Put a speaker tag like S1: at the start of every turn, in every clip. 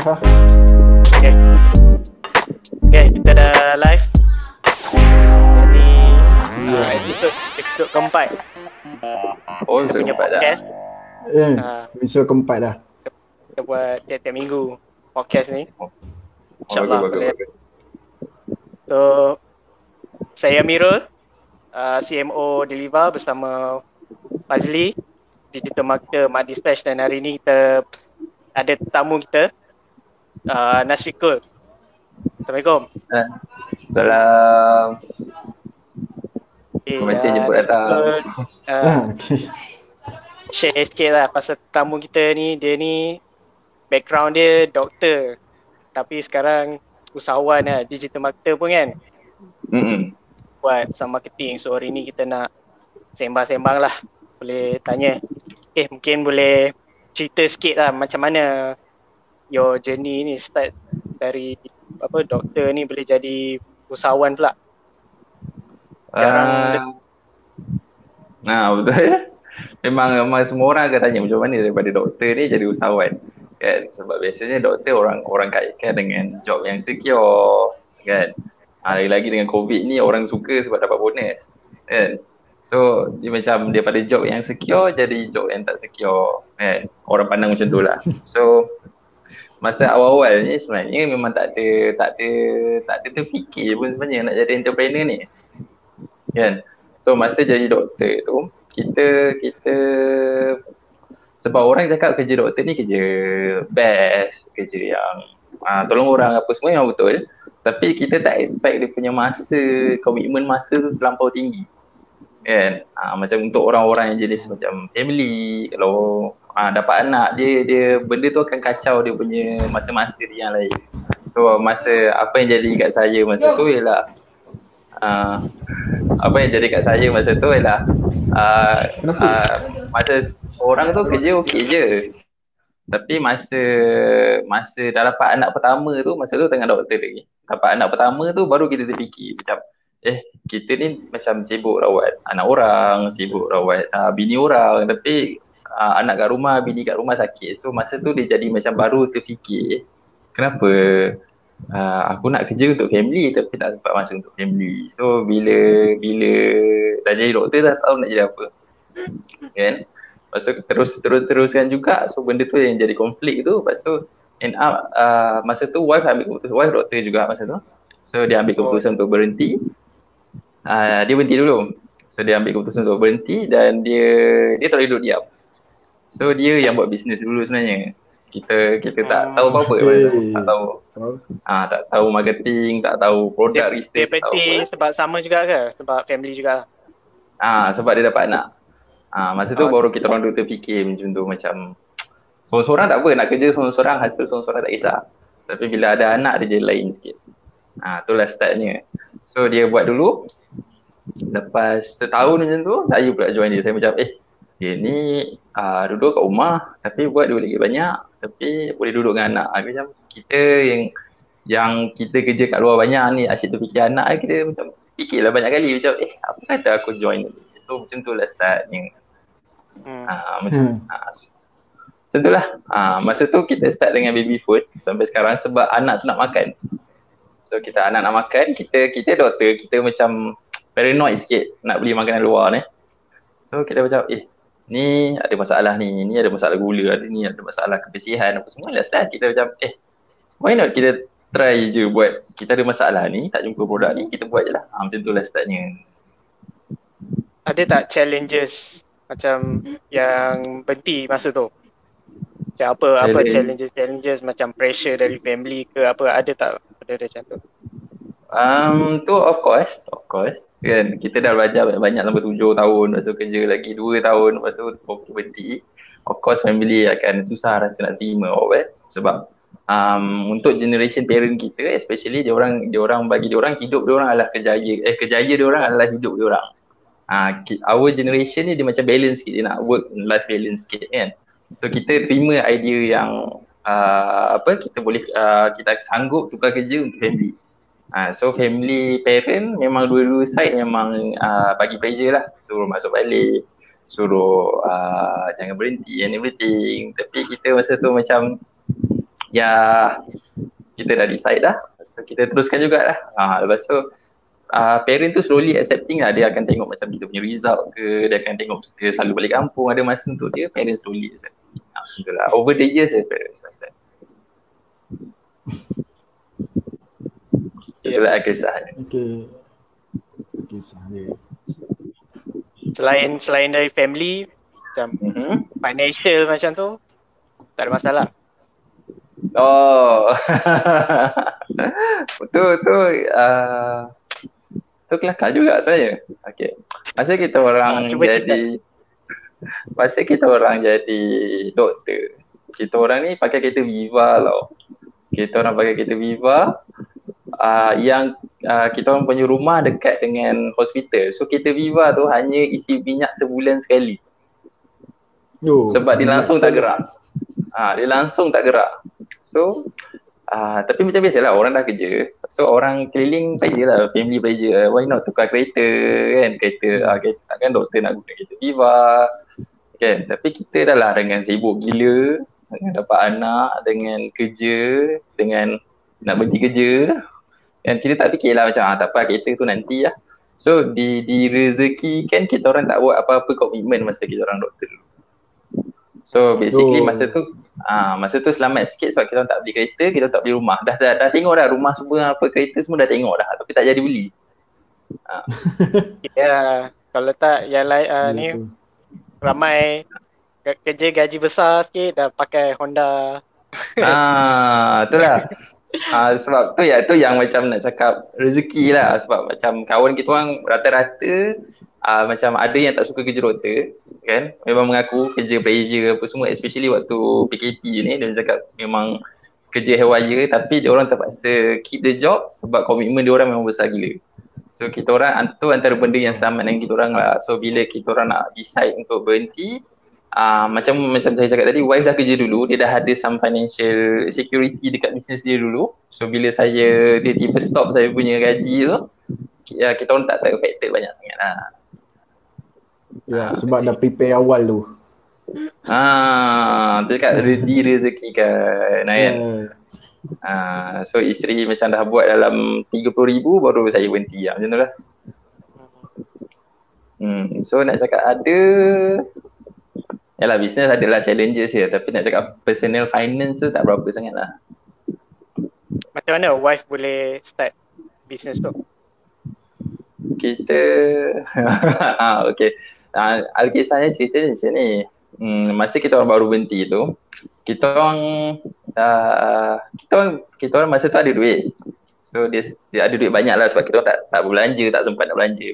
S1: Lah
S2: Okay. Okay, kita dah live. Jadi uh, episod episod keempat
S3: Oh,
S2: kita
S3: episode
S2: punya
S3: keempat dah.
S2: podcast.
S1: Eh,
S2: Ah.
S1: episode keempat dah
S2: Kita buat tiap-tiap minggu podcast ni.
S3: Oh,
S2: InsyaAllah boleh. So saya Amirul, uh, CMO Deliver bersama Fazli Digital Marketer Mat Dispatch dan hari ni kita ada tetamu kita uh, Nasrikul. Assalamualaikum.
S3: Salam.
S2: Okay,
S3: Terima kasih
S2: ah,
S3: jemput datang.
S2: Uh,
S1: ah, okay.
S2: share sikit lah pasal tetamu kita ni dia ni background dia doktor tapi sekarang usahawan lah digital marketer pun kan
S3: Mm-mm.
S2: buat sama marketing so hari ni kita nak sembang-sembang lah boleh tanya eh mungkin boleh cerita sikit lah macam mana your journey ni start dari apa doktor ni boleh jadi usahawan pula Jarang
S3: Ah, Nah, betul. Memang, memang semua orang akan tanya macam mana daripada doktor ni jadi usahawan. Kan? Sebab biasanya doktor orang orang kaitkan dengan job yang secure. Kan? Ha, lagi-lagi dengan COVID ni orang suka sebab dapat bonus. Kan? So, dia macam daripada job yang secure jadi job yang tak secure. Kan? Orang pandang macam tu lah. So, masa awal-awal ni sebenarnya memang tak ada tak ada tak ada terfikir pun sebenarnya nak jadi entrepreneur ni. Kan? So masa jadi doktor tu kita kita sebab orang cakap kerja doktor ni kerja best, kerja yang uh, tolong orang apa semua yang betul. Tapi kita tak expect dia punya masa, komitmen masa tu terlampau tinggi. Kan? Uh, macam untuk orang-orang yang jenis macam family, kalau uh, dapat anak dia dia benda tu akan kacau dia punya masa-masa dia yang lain. So masa apa yang jadi kat saya masa tu ialah uh, apa yang jadi kat saya masa tu ialah uh, uh, masa orang tu kerja okey je. Tapi masa masa dah dapat anak pertama tu masa tu tengah doktor lagi. Dapat anak pertama tu baru kita terfikir macam eh kita ni macam sibuk rawat anak orang, sibuk rawat uh, bini orang tapi uh, anak kat rumah, bini kat rumah sakit. So masa tu dia jadi macam baru terfikir kenapa uh, aku nak kerja untuk family tapi tak dapat masa untuk family. So bila bila dah jadi doktor dah tahu nak jadi apa. Kan? Lepas tu terus terus teruskan juga so benda tu yang jadi konflik tu lepas tu end up uh, masa tu wife ambil keputusan wife doktor juga masa tu. So dia ambil keputusan untuk berhenti. Uh, dia berhenti dulu. So dia ambil keputusan untuk berhenti dan dia dia tak boleh duduk diam. So dia yang buat bisnes dulu sebenarnya. Kita kita tak tahu apa-apa
S1: Okay.
S3: okay. tak tahu ah tak tahu marketing, tak tahu produk
S2: dia, dia
S3: research,
S2: berhenti
S3: apa.
S2: sebab sama juga ke sebab family juga
S3: Ah sebab dia dapat anak. Ah masa tu
S2: Oh.
S3: baru kita orang tu terfikir macam tu macam seorang-seorang tak apa nak kerja seorang-seorang hasil seorang-seorang tak kisah. Tapi bila ada anak dia jadi lain sikit. Ah itulah startnya. So dia buat dulu. Lepas setahun macam tu saya pula join dia. Saya macam eh dia ni uh, duduk kat rumah tapi buat duit lagi banyak tapi boleh duduk dengan anak. Ah, macam kita yang yang kita kerja kat luar banyak ni asyik terfikir anak kita macam fikirlah banyak kali macam eh apa kata aku join ni. So macam tu lah startnya.
S2: hmm.
S3: Ah macam
S1: Hmm.
S3: ah, macam tu lah. Ah, masa tu kita start dengan baby food sampai sekarang sebab anak tu nak makan. So kita anak nak makan, kita kita doktor, kita macam paranoid sikit nak beli makanan luar ni. So kita macam eh ni ada masalah ni, ni ada masalah gula, ada ni ada masalah kebersihan apa semua lah kita macam eh why not kita try je buat kita ada masalah ni, tak jumpa produk ni, kita buat je lah. Ah, macam tu lah startnya.
S2: ada tak challenges macam yang berhenti masa tu? Macam apa apa
S3: Challenge.
S2: challenges challenges macam pressure dari family ke apa ada tak ada ada macam tu?
S3: Um, tu of course, of course. Kan, kita dah belajar banyak-banyak sampai tujuh tahun, lepas tu kerja lagi dua tahun, lepas tu baru berhenti. Of course family akan susah rasa nak terima apa sebab um, untuk generation parent kita especially dia orang dia orang bagi dia orang hidup dia orang adalah kejaya eh kejaya dia orang adalah hidup dia orang. Uh, our generation ni dia macam balance sikit dia nak work life balance sikit kan. So kita terima idea yang uh, apa kita boleh uh, kita sanggup tukar kerja untuk family. Uh, so family parent memang dua-dua side memang uh, bagi pressure lah. Suruh masuk balik suruh uh, jangan berhenti and everything. Tapi kita masa tu macam ya kita dah decide dah so kita teruskan jugalah ha, lepas tu uh, parent tu slowly accepting lah. Dia akan tengok macam kita punya result ke dia akan tengok kita selalu balik kampung. Ada masa untuk dia parent slowly accepting ha, over the years ya parent accept Itulah kisah
S1: Okay. Kisah dia.
S2: Selain selain dari family macam
S3: mm-hmm.
S2: financial macam tu tak ada masalah.
S3: Oh. tu tu uh, tu kelakar juga saya. Okay. Masa kita orang ha, jadi Masa kita orang jadi doktor Kita orang ni pakai kereta Viva tau Kita orang pakai kereta Viva uh, yang uh, kita orang punya rumah dekat dengan hospital. So kereta Viva tu hanya isi minyak sebulan sekali. Oh, Sebab dia langsung tak gerak. Ah, uh, dia langsung tak gerak. So uh, tapi macam biasalah orang dah kerja. So orang keliling pressure lah, family pressure. Uh, why not tukar kereta kan? Kereta, uh, kereta takkan doktor nak guna kereta Viva. Kan? Tapi kita dah lah dengan sibuk gila dengan dapat anak, dengan kerja, dengan nak berhenti kerja yang kita tak fikirlah macam ah, tak apa kereta tu nanti lah. So di di rezeki kan kita orang tak buat apa-apa komitmen masa kita orang doktor dulu. So basically oh. masa tu ah masa tu selamat sikit sebab kita orang tak beli kereta, kita tak beli rumah. Dah dah, dah tengok dah rumah semua apa kereta semua dah tengok dah tapi tak jadi beli.
S2: Ah. ya kalau tak yang lain uh, ni ramai kerja gaji besar sikit dah pakai Honda.
S3: ah itulah. Uh, sebab tu ya tu yang macam nak cakap rezeki lah. Sebab macam kawan kita orang rata-rata uh, macam ada yang tak suka kerja doktor kan? Memang mengaku kerja pressure apa semua especially waktu PKP ni dia cakap memang kerja hewaya tapi dia orang terpaksa keep the job sebab komitmen dia orang memang besar gila. So kita orang tu antara benda yang selamat dengan kita orang lah. So bila kita orang nak decide untuk berhenti uh, macam macam saya cakap tadi wife dah kerja dulu dia dah ada some financial security dekat bisnes dia dulu so bila saya dia tiba stop saya punya gaji tu ya kita orang tak tak affected banyak sangat lah
S1: ya sebab dah prepare awal tu
S3: Ah, tu cakap rezeki rezeki kan Nayan. Yeah. Ah, so isteri macam dah buat dalam 30 ribu baru saya berhenti lah. Macam tu lah. Hmm, so nak cakap ada Yalah bisnes adalah challenges ya tapi nak cakap personal finance tu tak berapa sangat lah.
S2: Macam mana wife boleh start bisnes tu?
S3: Kita ah okey. Ah Alkisahnya cerita macam ni. Hmm, masa kita orang baru berhenti tu, kita orang uh, kita orang kita orang masa tu ada duit. So dia, dia ada duit banyak lah sebab kita orang tak tak belanja, tak sempat nak belanja.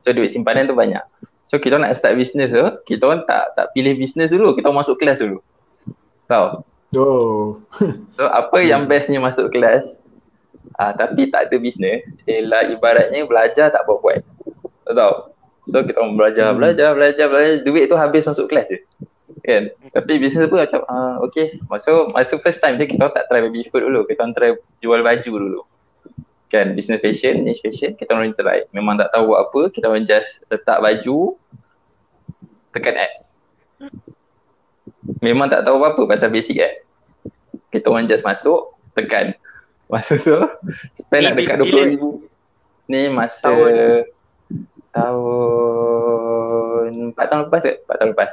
S3: So duit simpanan tu banyak. So kita nak start business tu, kita orang tak tak pilih business dulu, kita masuk kelas dulu. Tahu?
S1: Oh.
S3: so apa yang bestnya masuk kelas? Ah tapi tak ada business, ialah ibaratnya belajar tak buat-buat. Tahu? So kita orang belajar, hmm. belajar, belajar, belajar, duit tu habis masuk kelas je. Kan? Tapi business pun macam ah okay, masuk masuk first time je kita tak try baby food dulu, kita orang try jual baju dulu kan business fashion, niche fashion, kita orang try. Memang tak tahu buat apa, kita orang just letak baju, tekan ads. Memang tak tahu apa-apa pasal basic ads. Kita orang just masuk, tekan. Masa tu, spend nak dekat RM20,000. Ni masa tahun, tahun 4 tahun lepas ke? 4 tahun lepas.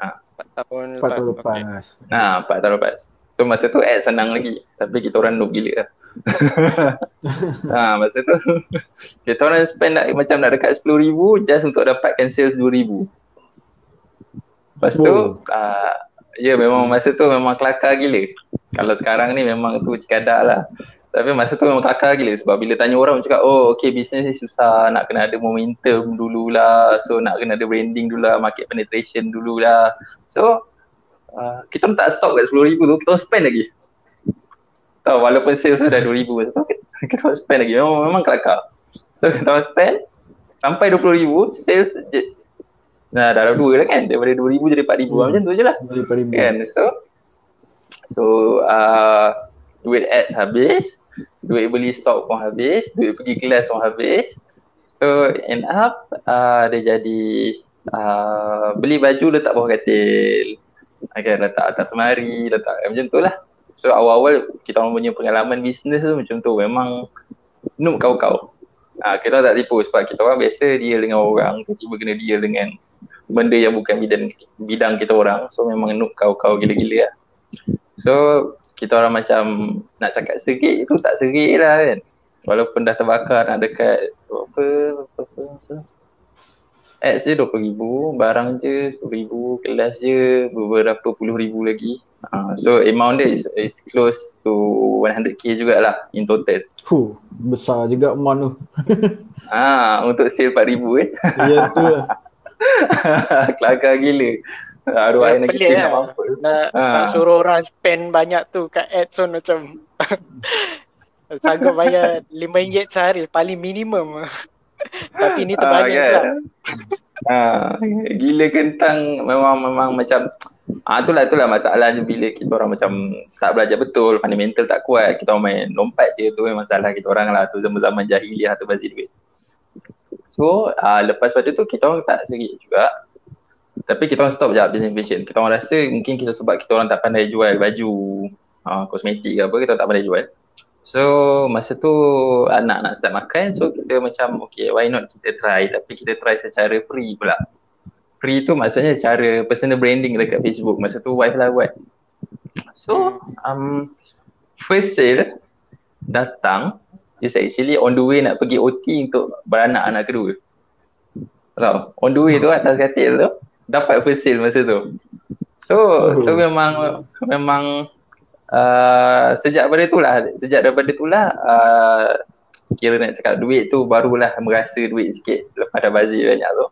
S2: Ha. 4 tahun
S1: lepas. 4 tahun lepas.
S3: Okay. Ha, 4 tahun lepas. So masa tu ad senang lagi. Tapi kita orang noob gila lah ha, masa tu kita orang spend nak, macam nak dekat RM10,000 just untuk dapatkan sales RM2,000 lepas tu oh. uh, ya memang masa tu memang kelakar gila. Kalau sekarang ni memang tu cikadak lah tapi masa tu memang kelakar gila sebab bila tanya orang cakap oh okay bisnes ni susah nak kena ada momentum dululah. So nak kena ada branding dululah market penetration dululah. So uh, kita tak stop kat RM10,000 tu kita spend lagi Tahu walaupun sales tu dah 2000 so, kita orang spend lagi? Memang, memang kelakar. So kita orang spend sampai 20000 sales je. Nah dah dua lah kan? Daripada 2000 jadi 4000 hmm. macam tu je lah. Kan? So so uh, duit ads habis duit beli stok pun habis duit pergi kelas pun habis. So end up uh, dia jadi uh, beli baju letak bawah katil. Akan letak atas semari letak macam tu lah So awal-awal kita orang punya pengalaman bisnes tu macam tu memang noob kau-kau. Ha, kita tak tipu sebab kita orang biasa deal dengan orang, tiba-tiba kena deal dengan benda yang bukan bidang bidang kita orang. So memang noob kau-kau gila-gila lah. So kita orang macam nak cakap serik tu tak serik lah kan. Walaupun dah terbakar nak dekat apa, apa, apa, apa Ads je RM20,000, barang je RM10,000, kelas je beberapa puluh ribu lagi. Uh, so amount dia is, is close to 100k jugalah in total.
S1: Huh, besar juga amount tu.
S3: ah, untuk sale RM4,000 eh.
S1: Ya tu lah.
S3: Kelakar gila.
S2: Ya,
S3: air nak kita
S2: lah.
S3: nak mampu.
S2: Nak,
S3: Ha.
S2: nak suruh orang spend banyak tu kat ads pun macam sanggup bayar RM5 sehari paling minimum. Tapi ni terbalik
S3: Ah,
S2: pula.
S3: kan? Ah, gila kentang memang memang macam ah itulah itulah masalahnya bila kita orang macam tak belajar betul, fundamental tak kuat, kita orang main lompat je tu memang salah kita orang lah tu zaman-zaman jahiliah tu bazir duit. So ah lepas pada tu kita orang tak serik juga. Tapi kita orang stop je business vision. Kita orang rasa mungkin kita sebab kita orang tak pandai jual baju, ah, kosmetik ke apa, kita orang tak pandai jual. So masa tu anak nak start makan so kita macam okay why not kita try tapi kita try secara free pula. Free tu maksudnya cara personal branding dekat Facebook masa tu wife lah buat. So um, first sale datang is actually on the way nak pergi OT untuk beranak anak kedua. Tahu? On the way tu atas katil tu dapat first sale masa tu. So tu memang memang uh, sejak daripada tu lah sejak daripada tu lah uh, kira nak cakap duit tu barulah merasa duit sikit lepas dah bazir banyak tu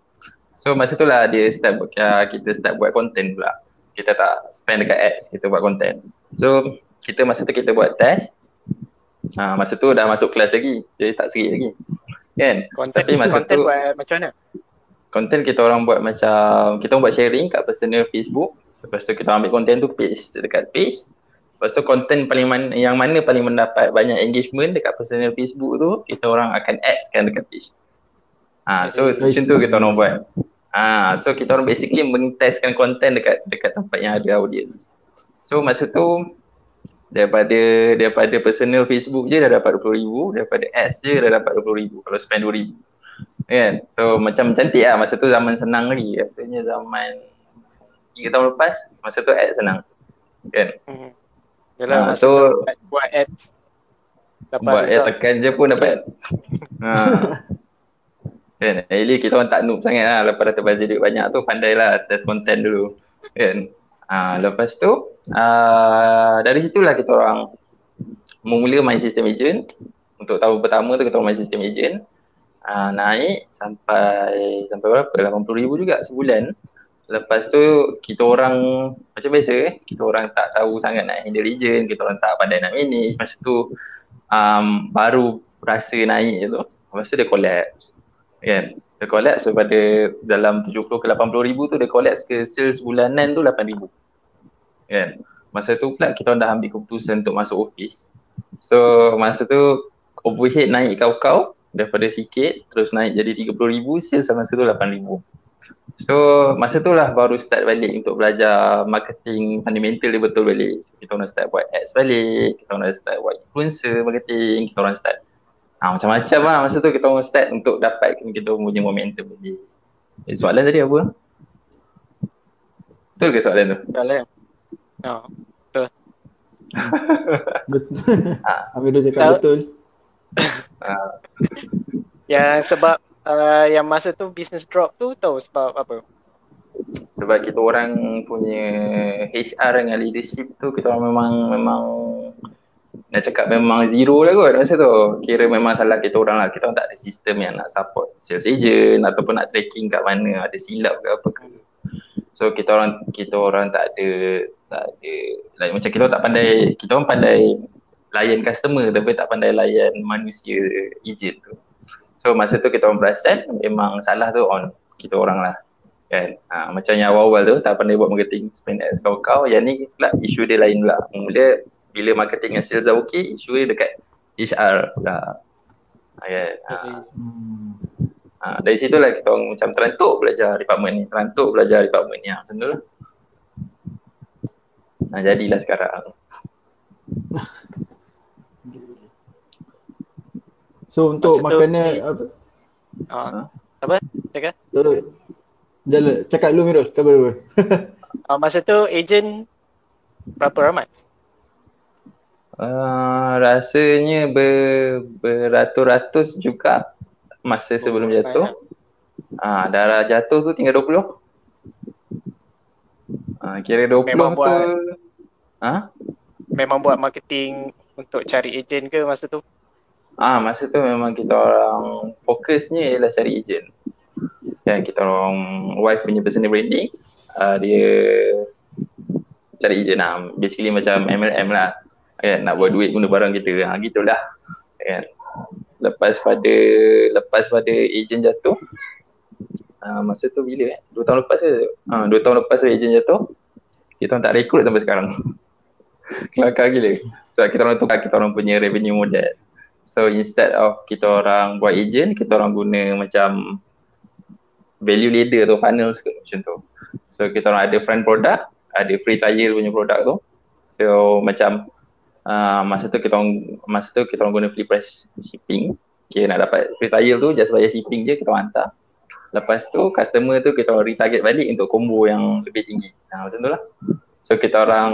S3: so masa tu lah dia start buat uh, kita start buat content pula. Kita tak spend dekat ads kita buat content. So kita masa tu kita buat test. Uh, masa tu dah masuk kelas lagi. Jadi tak serik lagi. Kan?
S2: Konten,
S3: Tapi masa
S2: konten
S3: tu-
S2: buat macam mana?
S3: content kita orang buat macam kita orang buat sharing kat personal Facebook. Lepas tu kita ambil content tu paste dekat page. Lepas tu content paling mana yang mana paling mendapat banyak engagement dekat personal Facebook tu kita orang akan adskan dekat page. Ha, so macam tu kita orang buat ha, so kita orang basically mengtestkan content dekat dekat tempat yang ada audience. So masa tu daripada daripada personal Facebook je dah dapat RM20,000 daripada ads je dah dapat RM20,000 kalau spend RM2,000 kan? So macam cantik lah. Masa tu zaman senang lagi. Rasanya zaman 3 tahun lepas masa tu ad senang. Kan?
S2: Hmm. Yalah,
S3: Ah,
S2: masa
S3: so-
S2: buat, ads dapat
S3: buat ad
S2: result.
S3: tekan je pun dapat. Ha. kan? Eli kita orang tak noob sangat lah. Lepas dah terbazir duit banyak tu pandai lah test content dulu. Kan? Ha, lepas tu uh, dari situlah kita orang mula main sistem agent. Untuk tahun pertama tu kita orang main sistem agent. Uh, naik sampai sampai berapa? RM80,000 juga sebulan. Lepas tu kita orang macam biasa eh, kita orang tak tahu sangat nak handle agent. Kita orang tak pandai nak manage. Masa tu um, baru rasa naik je tu. Lepas tu dia collapse kan? Dia collapse so pada dalam 70 ke 80 ribu tu dia collapse ke sales bulanan tu 8 ribu. Kan? Masa tu pula kita dah ambil keputusan untuk masuk office. So masa tu overhead naik kau-kau daripada sikit terus naik jadi 30 ribu sales masa tu 8 ribu. So masa tu lah baru start balik untuk belajar marketing fundamental dia betul balik. So, kita orang start buat ads balik, kita orang start buat influencer marketing, kita orang start ha, macam-macam lah masa tu kita orang start untuk dapatkan kita punya momentum balik. Eh, soalan tadi apa? Betul ke soalan tu?
S2: Yalah. Ha.
S1: Betul.
S3: Ah.
S1: Amir tu cakap
S2: Tahu-
S1: betul.
S2: Yang sebab uh, yang masa tu business drop tu tahu sebab apa?
S3: Sebab kita orang punya HR dengan leadership tu kita orang memang memang nak cakap memang zero lah kot masa tu. Kira memang salah kita orang lah. Kita orang tak ada sistem yang nak support sales agent ataupun nak tracking kat mana ada silap ke apa ke. So kita orang kita orang tak ada tak ada like, macam kita orang tak pandai kita orang pandai layan customer tapi tak pandai layan manusia agent tu. So masa tu kita orang perasan memang salah tu on kita orang lah kan ha, macam yang awal-awal tu tak pandai buat marketing spend ads kau-kau yang ni pula isu dia lain pula mula bila marketing dan sales dah okey isu dia dekat HR pula ha, kan ha, ha, dari situ lah kita orang macam terantuk belajar department ni terantuk belajar department ni ha, macam tu lah ha, jadilah sekarang
S1: So untuk
S2: Masa tu-
S1: makanan apa?
S2: Ah, apa? Cakap?
S1: Jalan, cakap dulu Mirul, khabar apa?
S2: Ah, masa tu ejen berapa ramai?
S3: Uh, rasanya ber, beratus-ratus juga masa sebelum jatuh. Ah, darah jatuh tu tinggal 20. Ah, kira 20
S2: Memang
S3: tu
S2: buat-
S3: Ah,
S2: Memang buat marketing untuk cari ejen ke masa tu?
S3: ah masa tu memang kita orang fokusnya ialah cari ejen. Dan kita orang wife punya personal branding, uh, dia cari ejen lah. Basically macam MLM lah. Kan, nak buat duit guna barang kita. Ha, gitulah. Kan. Lepas pada lepas pada ejen jatuh, uh, masa tu bila eh? Dua tahun lepas ke? Ha, dua tahun lepas ejen jatuh, kita tak rekrut sampai sekarang. Kelakar gila. So kita orang tukar kita orang punya revenue model. So instead of kita orang buat agent, kita orang guna macam value ladder tu, funnels ke macam tu. So kita orang ada friend product, ada free trial punya produk tu. So macam uh, masa tu kita orang masa tu kita orang guna free price shipping. Okay, nak dapat free trial tu just bayar shipping je kita orang hantar. Lepas tu customer tu kita orang retarget balik untuk combo yang lebih tinggi. Ha, macam tu lah. So kita orang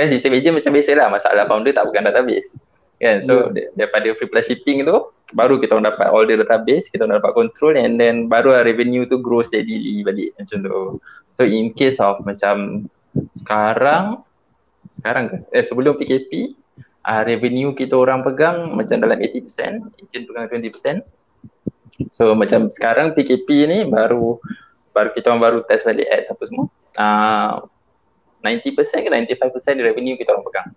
S3: kan sistem agent macam biasa lah masalah founder tak pegang database kan so yeah. daripada free plus shipping tu baru kita orang dapat order database kita orang dapat control and then baru lah revenue tu grow steadily balik macam tu so in case of macam sekarang sekarang ke eh sebelum PKP uh, revenue kita orang pegang macam dalam 80% agent pegang 20% so macam sekarang PKP ni baru baru kita orang baru test balik ads apa semua uh, 90% ke 95% revenue kita orang pegang.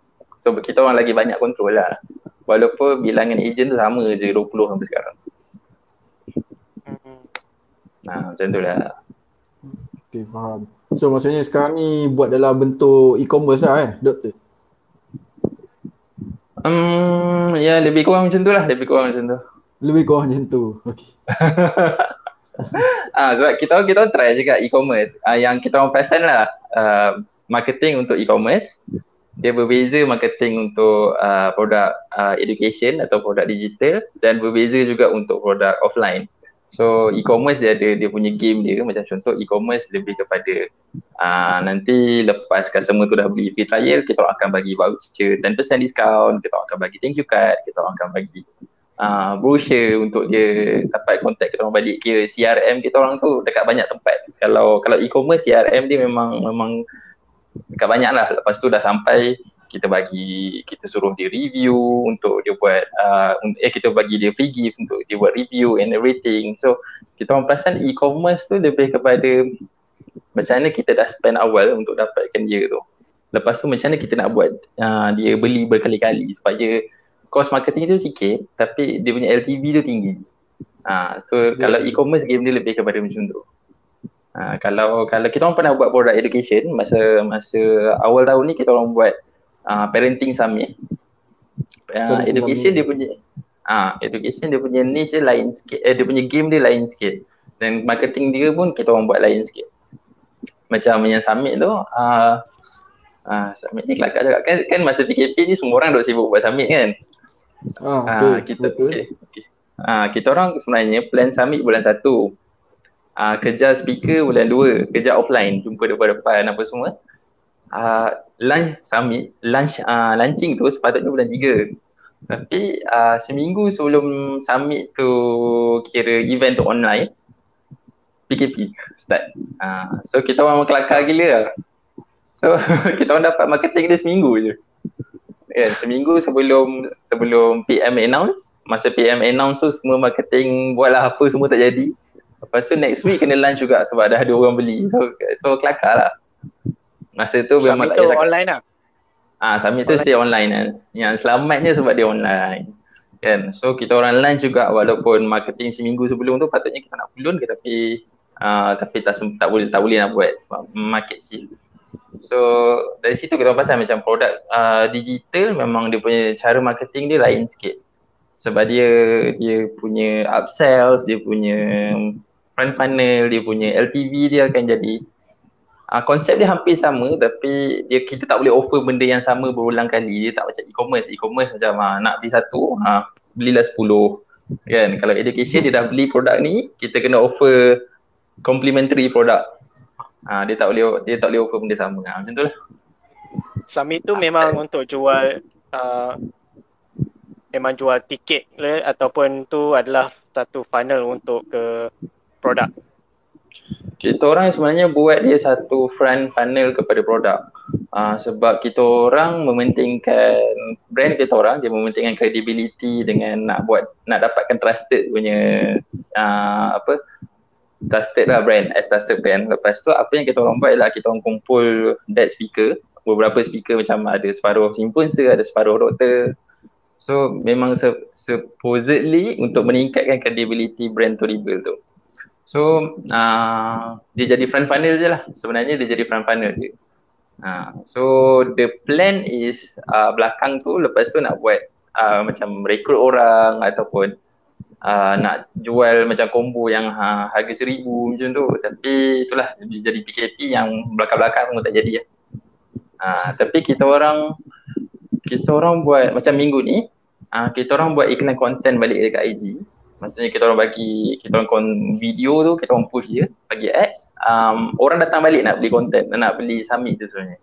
S3: So kita orang lagi banyak control lah. Walaupun bilangan agent tu sama je 20 sampai sekarang.
S2: Hmm.
S3: Nah macam tu lah.
S1: Okay, faham. So maksudnya sekarang ni buat dalam bentuk e-commerce lah eh, doktor?
S3: Hmm, ya lebih kurang macam tu lah. Lebih kurang macam tu.
S1: Lebih kurang macam tu. Okay.
S3: ah, sebab kita kita try juga e-commerce. Ah, yang kita orang perasan lah. Uh, marketing untuk e-commerce dia berbeza marketing untuk uh, produk uh, education atau produk digital dan berbeza juga untuk produk offline. So e-commerce dia ada dia punya game dia macam contoh e-commerce lebih kepada uh, nanti lepas customer tu dah beli free trial kita akan bagi voucher 10% discount, kita akan bagi thank you card, kita akan bagi uh, brochure untuk dia dapat contact kita orang balik kira CRM kita orang tu dekat banyak tempat. Kalau kalau e-commerce CRM dia memang memang dekat banyak lah lepas tu dah sampai kita bagi kita suruh dia review untuk dia buat uh, eh kita bagi dia free gift untuk dia buat review and everything. So kita orang perasan e-commerce tu lebih kepada macam mana kita dah spend awal untuk dapatkan dia tu. Lepas tu macam mana kita nak buat uh, dia beli berkali-kali supaya cost marketing tu sikit tapi dia punya LTV tu tinggi. Uh, so yeah. kalau e-commerce game dia lebih kepada macam tu. Ha, kalau kalau kita orang pernah buat produk education masa masa awal tahun ni kita orang buat uh, parenting summit. Uh, education dia punya ah uh, education dia punya niche dia lain sikit. Eh, dia punya game dia lain sikit. Dan marketing dia pun kita orang buat lain sikit. Macam yang summit tu ah uh, uh, summit ni kelakar juga kan kan masa PKP ni semua orang duk sibuk buat summit kan.
S1: Ah, betul.
S3: Uh, kita
S1: betul.
S3: Okay, okay. Uh, kita orang sebenarnya plan summit bulan satu uh, kejar speaker bulan 2, kejar offline, jumpa depan-depan apa semua. Uh, lunch summit, lunch uh, launching tu sepatutnya bulan 3. Tapi uh, seminggu sebelum summit tu kira event tu online, PKP start. Uh, so kita orang kelakar gila lah. So kita orang dapat marketing dia seminggu je. Yeah, seminggu sebelum sebelum PM announce, masa PM announce tu semua marketing buatlah apa semua tak jadi. Lepas tu next week kena lunch juga sebab dah ada orang beli. So, so kelakar lah. Masa tu memang
S2: Summit
S3: tak
S2: tu
S3: payah
S2: online lah.
S3: Ah, summit tu stay online kan. Yang selamatnya sebab dia online. Kan. So kita orang lunch juga walaupun marketing seminggu sebelum tu patutnya kita nak pulun ke tapi uh, tapi tak sem- tak boleh tak boleh nak buat market shift. So dari situ kita pasal macam produk uh, digital memang dia punya cara marketing dia lain sikit. Sebab dia dia punya upsells, dia punya front funnel, dia punya LTV dia akan jadi uh, konsep dia hampir sama tapi dia kita tak boleh offer benda yang sama berulang kali. Dia tak macam e-commerce. E-commerce macam uh, nak beli satu, uh, belilah sepuluh. Kan? Kalau education dia dah beli produk ni, kita kena offer complementary produk. Uh, dia tak boleh dia tak boleh offer benda sama. Uh, macam tu lah.
S2: Summit tu memang untuk jual uh, memang jual tiket le ataupun tu adalah satu funnel untuk ke produk
S3: kita orang sebenarnya buat dia satu front funnel kepada produk. Uh, sebab kita orang mementingkan brand kita orang dia mementingkan credibility dengan nak buat nak dapatkan trusted punya uh, apa trusted lah brand as trusted brand. Lepas tu apa yang kita orang buat ialah kita orang kumpul dead speaker beberapa speaker macam ada separuh influencer, ada separuh doktor. So memang supposedly untuk meningkatkan credibility brand to rebuild tu. So uh, dia jadi front funnel je lah sebenarnya dia jadi front funnel je. Uh, so the plan is uh, belakang tu lepas tu nak buat uh, macam rekrut orang ataupun uh, nak jual macam combo yang uh, harga seribu macam tu tapi itulah dia jadi PKP yang belakang-belakang pun tak jadi lah. Uh, tapi kita orang kita orang buat macam minggu ni uh, kita orang buat iklan konten balik dekat IG Maksudnya kita orang bagi kita orang kon video tu kita orang push dia bagi ads um, orang datang balik nak beli konten nak beli summit tu sebenarnya.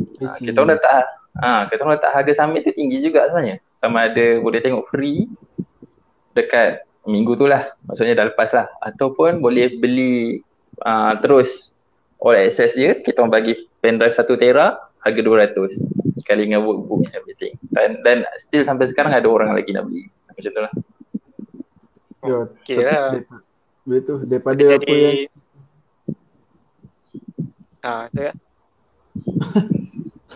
S3: Uh, kita orang letak ha, kita orang letak harga summit tu tinggi juga sebenarnya. Sama ada boleh tengok free dekat minggu tu lah. Maksudnya dah lepas lah. Ataupun boleh beli uh, terus all access dia kita orang bagi pendrive 1 tera harga 200 sekali dengan workbook and everything. Dan, dan still sampai sekarang ada orang lagi nak beli. Macam tu lah
S1: Ya, okay lah. Betul, daripada dia apa jadi... yang
S2: Ah, tu kan.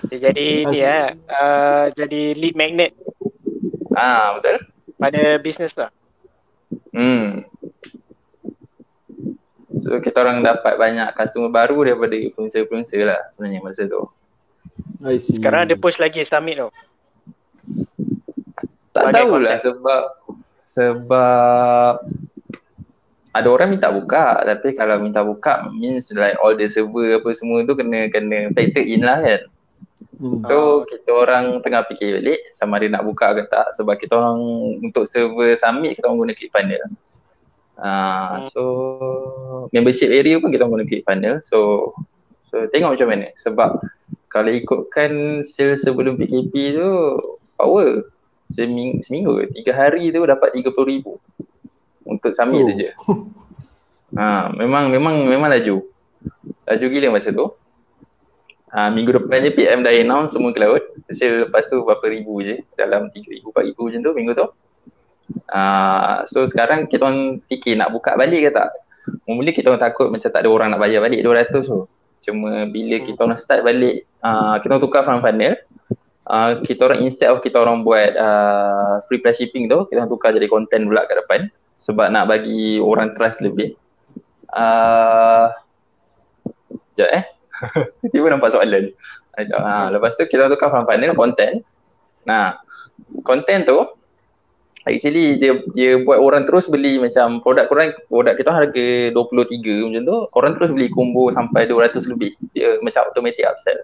S2: dia jadi ni ya, uh, jadi lead magnet.
S3: Ah, betul.
S2: Pada bisnes lah.
S3: Hmm. So kita orang dapat banyak customer baru daripada influencer-influencer lah sebenarnya masa tu.
S1: I see.
S2: Sekarang ada push lagi summit tu.
S3: Tak tahulah sebab sebab ada orang minta buka tapi kalau minta buka means like all the server apa semua tu kena kena factor in lah kan. Hmm. so kita orang tengah fikir balik sama ada nak buka ke tak sebab kita orang untuk server summit kita orang guna click funnel. Uh, so membership area pun kita orang guna click funnel. So so tengok macam mana. Sebab kalau ikutkan sales sebelum PKP tu power seminggu, seminggu tiga hari tu dapat tiga puluh ribu untuk summit oh. je. Ha, memang memang memang laju. Laju gila masa tu. Ha, minggu depan je PM dah announce semua cloud. Hasil lepas tu berapa ribu je dalam tiga ribu, empat ribu macam tu minggu tu. Ha, so sekarang kita orang fikir nak buka balik ke tak? Mula kita orang takut macam tak ada orang nak bayar balik 200 tu. Cuma bila kita orang start balik, uh, kita orang tukar front funnel, uh, kita orang instead of kita orang buat uh, free plus shipping tu kita orang tukar jadi content pula kat depan. Sebab nak bagi orang trust lebih. Uh, sekejap eh. Tiba nampak soalan. Uh, lepas tu kita tukar front panel content. Nah content tu actually dia dia buat orang terus beli macam produk korang produk kita harga 23 macam tu orang terus beli combo sampai 200 lebih. Dia macam automatic upsell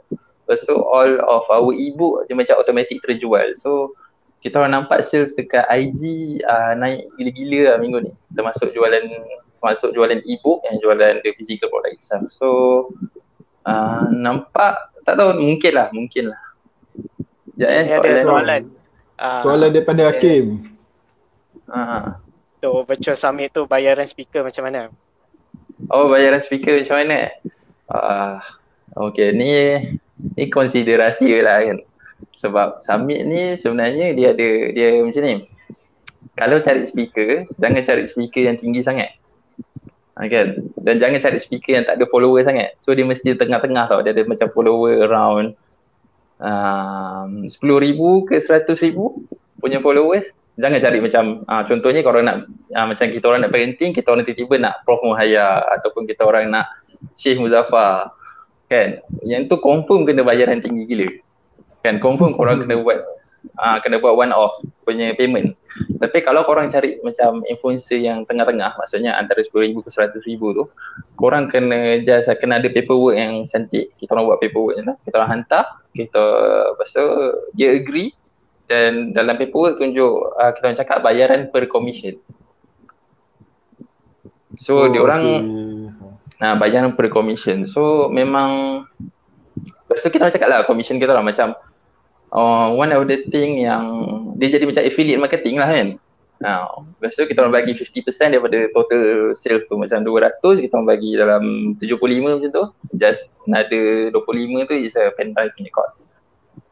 S3: Lepas tu all of our ebook dia macam automatic terjual. So kita orang nampak sales dekat IG uh, naik gila-gila lah minggu ni. Termasuk jualan termasuk jualan ebook yang jualan the physical product itself. So uh, nampak tak tahu mungkin lah, mungkin lah.
S2: Sekejap eh, soalan. Ada soalan.
S1: Uh, soalan daripada okay. Hakim.
S2: Uh. So virtual summit tu bayaran speaker macam mana?
S3: Oh bayaran speaker macam mana? Uh, okay ni ni konsiderasi lah kan. Sebab summit ni sebenarnya dia ada dia macam ni. Kalau cari speaker jangan cari speaker yang tinggi sangat. Ha, kan? Dan jangan cari speaker yang tak ada follower sangat. So dia mesti tengah-tengah tau. Dia ada macam follower around um, 10,000 ke 100,000 punya followers. Jangan cari macam uh, contohnya kalau nak uh, macam kita orang nak parenting kita orang tiba-tiba nak Prof Muhaya ataupun kita orang nak Syekh Muzaffar kan yang tu confirm kena bayaran tinggi gila kan confirm korang kena buat uh, kena buat one off punya payment. Tapi kalau korang cari macam influencer yang tengah-tengah maksudnya antara RM10,000 ke RM100,000 tu korang kena just kena ada paperwork yang cantik. Kita orang buat paperwork je lah. Kita orang hantar, kita lepas tu dia agree dan dalam paperwork tunjuk uh, kita orang cakap bayaran per commission. So oh, dia orang okay. Nah bayaran per commission. So memang So kita orang cakap lah commission kita lah macam uh, one of the thing yang dia jadi macam affiliate marketing lah kan. Now, lepas tu kita orang bagi 50% daripada total sales tu macam 200 kita orang bagi dalam 75 macam tu. Just another 25 tu is a pendrive punya cost.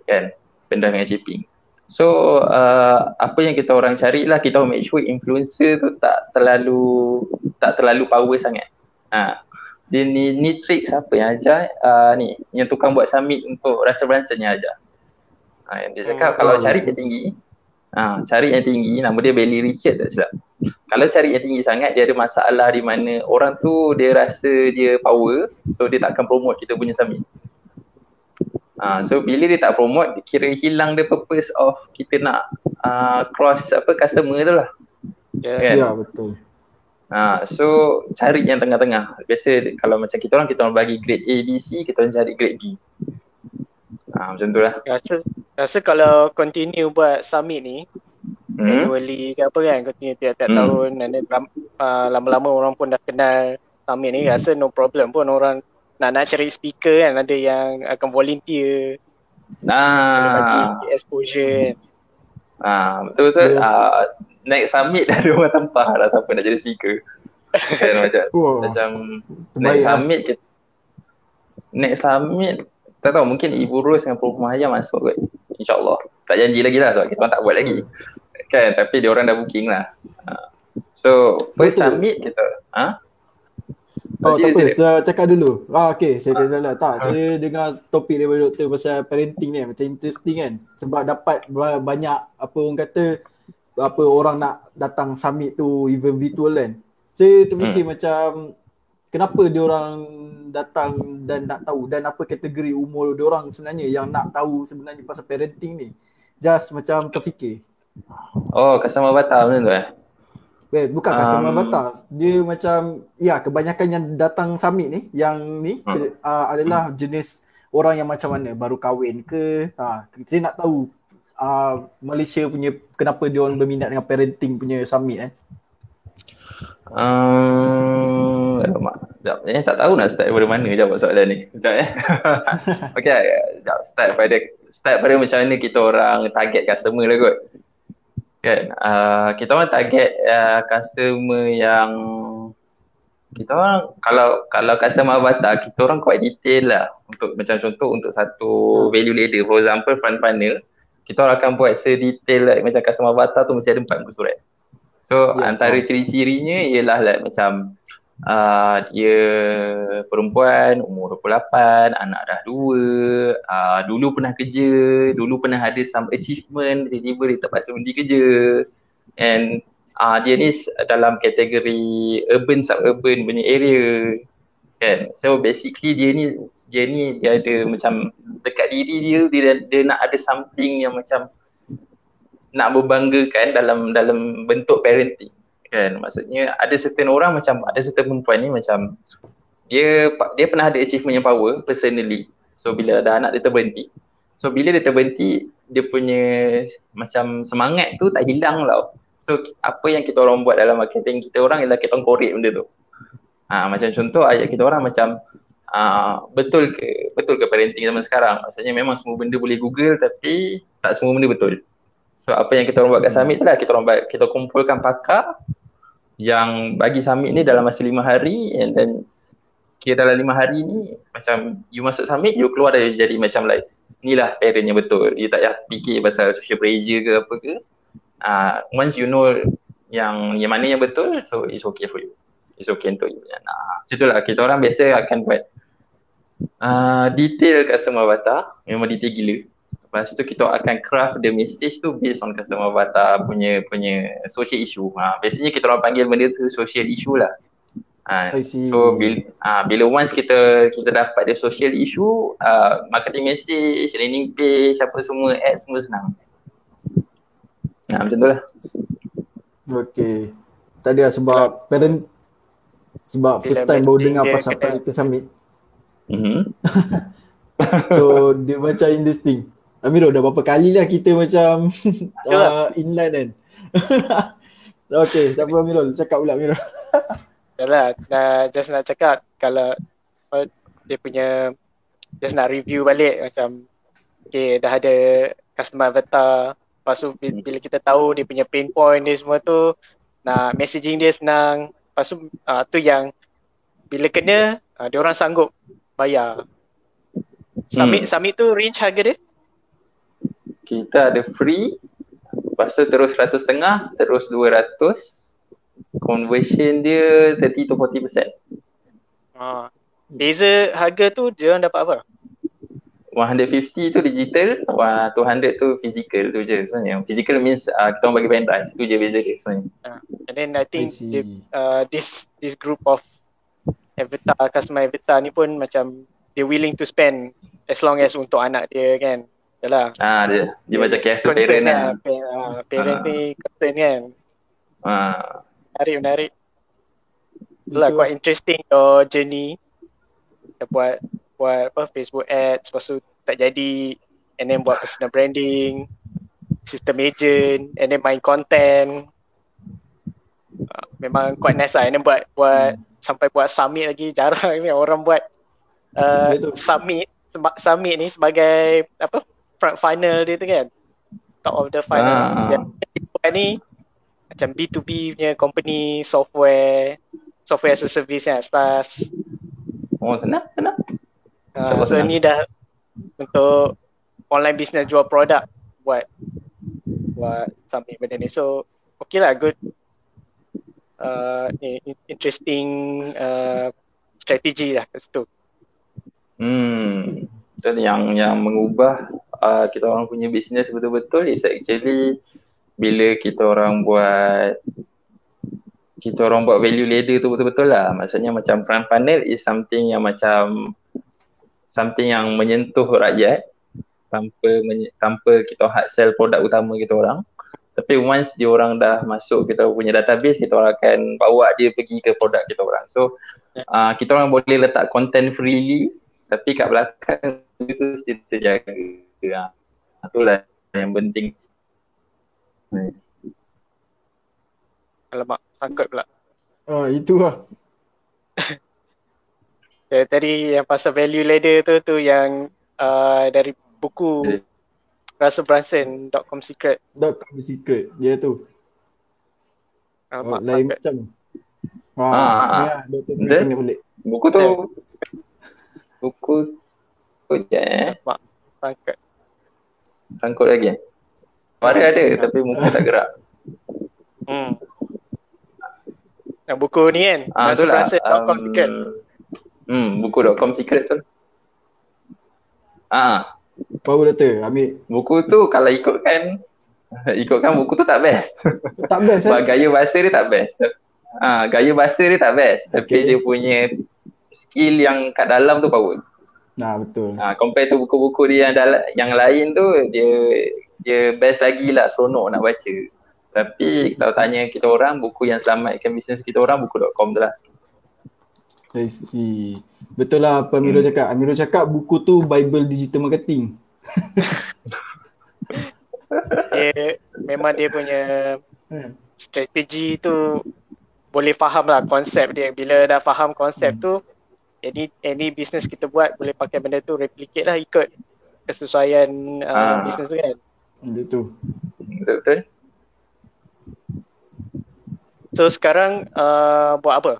S3: Kan? Pendrive dengan shipping. So uh, apa yang kita orang cari lah kita make sure influencer tu tak terlalu tak terlalu power sangat. Ha, dia ni, ni trik siapa yang ajar? Uh, ni yang tukang buat summit untuk Russell Brunson yang ajar. Ha, yang dia cakap hmm, kalau oh, cari yang tinggi ha, cari yang tinggi nama dia Bailey Richard tak silap. Kalau cari yang tinggi sangat dia ada masalah di mana orang tu dia rasa dia power so dia tak akan promote kita punya summit. Ha, so bila dia tak promote kira hilang the purpose of kita nak uh, cross apa customer tu lah.
S1: Ya. Yeah. kan? yeah, betul
S3: Ha, so cari yang tengah-tengah. Biasa kalau macam kita orang, kita orang bagi grade A, B, C, kita orang cari grade B. Ha, macam tu lah.
S2: Rasa, rasa kalau continue buat summit ni, hmm? annually ke apa kan, continue tiap-tiap hmm. tahun dan uh, lama-lama orang pun dah kenal summit ni, rasa no problem pun orang nak nak cari speaker kan, ada yang akan volunteer.
S3: Nah.
S2: Bagi exposure kan.
S3: Ah, betul-betul. Yeah. Uh, naik summit dah ada orang tampah lah siapa nak jadi speaker. kan macam oh, macam naik lah. summit kita naik summit tak tahu mungkin Ibu Ros dengan Prof Mahaya masuk kot. InsyaAllah. Tak janji lagi lah sebab kita orang tak buat lagi. Kan tapi dia orang dah booking lah. Ha. So first Betul. summit kita ha?
S1: Oh tak apa, saya cakap dulu. Ah okey, saya tak salah. Tak, ha. saya dengar topik daripada doktor pasal parenting ni macam interesting kan. Sebab dapat banyak apa orang kata apa orang nak datang summit tu event virtual kan. Saya terfikir hmm. macam kenapa dia orang datang dan nak tahu dan apa kategori umur dia orang sebenarnya yang nak tahu sebenarnya pasal parenting ni. Just macam terfikir.
S3: Oh, customer avatar macam tu eh?
S1: Eh, bukan um, customer avatar. Dia macam ya kebanyakan yang datang summit ni yang ni hmm. uh, adalah jenis orang yang macam mana baru kahwin ke. Ha, saya nak tahu uh, Malaysia punya kenapa dia orang berminat dengan parenting punya summit eh?
S3: Um, sekejap, eh, tak tahu nak start dari mana jawab soalan ni. Sekejap eh. okay, sekejap, start pada start pada macam mana kita orang target customer lah kot. Kan, uh, kita orang target uh, customer yang kita orang kalau kalau customer avatar kita orang quite detail lah untuk macam contoh untuk satu value ladder for example front funnel kita orang akan buat sedetail like, macam customer avatar tu mesti ada empat muka surat. So yeah, antara so. ciri-cirinya ialah like, macam uh, dia perempuan umur 28, anak dah dua, uh, dulu pernah kerja, dulu pernah ada some achievement, tiba-tiba dia terpaksa berhenti kerja. And uh, dia ni dalam kategori urban suburban punya area. Kan? So basically dia ni dia ni dia ada macam dekat diri dia dia, dia nak ada something yang macam nak berbanggakan dalam dalam bentuk parenting kan? Maksudnya ada certain orang macam ada certain perempuan ni macam dia dia pernah ada achievement yang power personally. So bila ada anak dia terberhenti. So bila dia terberhenti dia punya macam semangat tu tak hilang tau. So apa yang kita orang buat dalam marketing kita orang ialah kita korek benda tu. Ha, macam contoh ayat kita orang macam uh, betul ke betul ke parenting zaman sekarang? Maksudnya memang semua benda boleh google tapi tak semua benda betul. So apa yang kita orang buat kat summit tu lah. Kita orang buat kita kumpulkan pakar yang bagi summit ni dalam masa lima hari and then kira dalam lima hari ni macam you masuk summit you keluar dari jadi macam like ni lah parent yang betul. You tak payah fikir pasal social pressure ke apa ke. Uh, once you know yang yang mana yang betul so it's okay for you. It's okay untuk you. Nah, macam tu lah. Kita orang biasa akan buat uh, detail customer avatar memang detail gila lepas tu kita akan craft the message tu based on customer avatar punya punya social issue ha, biasanya kita orang panggil benda tu social issue lah ha, so bila, ha, bila once kita kita dapat the social issue uh, marketing message, landing page apa semua ads semua senang Nah, macam tu lah.
S1: Okay. Tadi lah sebab parent sebab first time baru dengar pasal parental summit.
S3: Mm-hmm.
S1: So dia macam interesting. Amirul dah berapa kali lah kita macam uh, inline kan. okay, tak apa Amirul, cakap pula Amirul.
S2: Yalah, nah, just nak cakap kalau uh, dia punya just nak review balik macam okay dah ada customer avatar lepas tu bila, bila kita tahu dia punya pain point dia semua tu nak messaging dia senang lepas tu uh, tu yang bila kena uh, dia orang sanggup bayar. Submit hmm. submit tu range harga dia?
S3: Kita ada free. Lepas tu terus 100 setengah terus 200 conversion dia 30 to 40%
S2: uh, beza harga tu dia orang dapat apa?
S3: 150 tu digital, 200 tu physical tu je sebenarnya. Physical means uh, kita orang bagi pen drive. Tu je beza dia sebenarnya.
S2: Uh, and then I think I the, uh, this this group of avatar, customer avatar ni pun macam they willing to spend as long as untuk anak dia kan. Yalah.
S3: Ah dia dia, dia macam care to parent lah.
S2: Uh, parent uh. ni concern kan.
S3: Ah.
S2: Menarik menarik. Itulah quite interesting your journey. Kita buat buat apa Facebook ads lepas tu tak jadi and then buat personal branding system agent and then main content uh, memang quite nice lah and then buat buat hmm. Sampai buat summit lagi jarang ni orang buat uh, summit summit ni sebagai apa front final dia tu kan? Top of the final. Ah. yang ni macam B2B punya company software software as a service kan SaaS.
S3: Oh senang senang.
S2: Uh, so ni dah untuk online business jual produk buat buat something benda ni. So okay lah good uh, interesting uh, strategi lah kat situ.
S3: Hmm. Dan yang yang mengubah uh, kita orang punya bisnes betul-betul is actually bila kita orang buat kita orang buat value ladder tu betul-betul lah. Maksudnya macam front funnel is something yang macam something yang menyentuh rakyat tanpa tanpa kita hard sell produk utama kita orang tapi once dia orang dah masuk kita punya database kita orang akan bawa dia pergi ke produk kita orang so uh, kita orang boleh letak content freely tapi kat belakang itu mesti terjaga ha. itulah yang penting
S2: hmm. Alamak, sangkut pula.
S1: Oh, itu lah.
S2: Ya, tadi yang pasal value ladder tu tu yang uh, dari buku yeah. Russell Brunson .com secret.
S1: .com secret. Dia tu.
S2: Uh, oh,
S1: lain macam. Ha, ah,
S3: ah, ya, balik. Buku tu yeah. buku tu je eh.
S2: Mak, sangkut.
S3: Sangkut lagi. Mari ada tapi muka tak gerak.
S2: Hmm. Yang buku ni kan,
S3: ah, Russell Brunson
S2: .com um, secret.
S3: Hmm, buku.com secret tu. Ah.
S1: Power letter, ambil.
S3: Buku tu kalau ikutkan ikutkan buku tu tak best.
S1: Tak best eh?
S3: Gaya bahasa dia tak best. Ah, gaya bahasa dia tak best. Okay. Tapi dia punya skill yang kat dalam tu power.
S1: Nah, betul.
S3: Ah, compare tu buku-buku dia yang dalam yang lain tu dia dia best lagi lah seronok nak baca. Tapi kalau tanya kita orang buku yang selamatkan bisnes kita orang buku.com tu lah.
S1: I see. Betul lah apa Amirul hmm. cakap. Amirul cakap buku tu Bible Digital Marketing.
S2: dia, memang dia punya hmm. strategi tu boleh faham lah konsep dia. Bila dah faham konsep hmm. tu, any, any business kita buat boleh pakai benda tu replicate lah ikut kesesuaian uh, ah. business tu kan.
S1: Dia tu.
S3: Betul-betul.
S2: So sekarang uh, buat apa?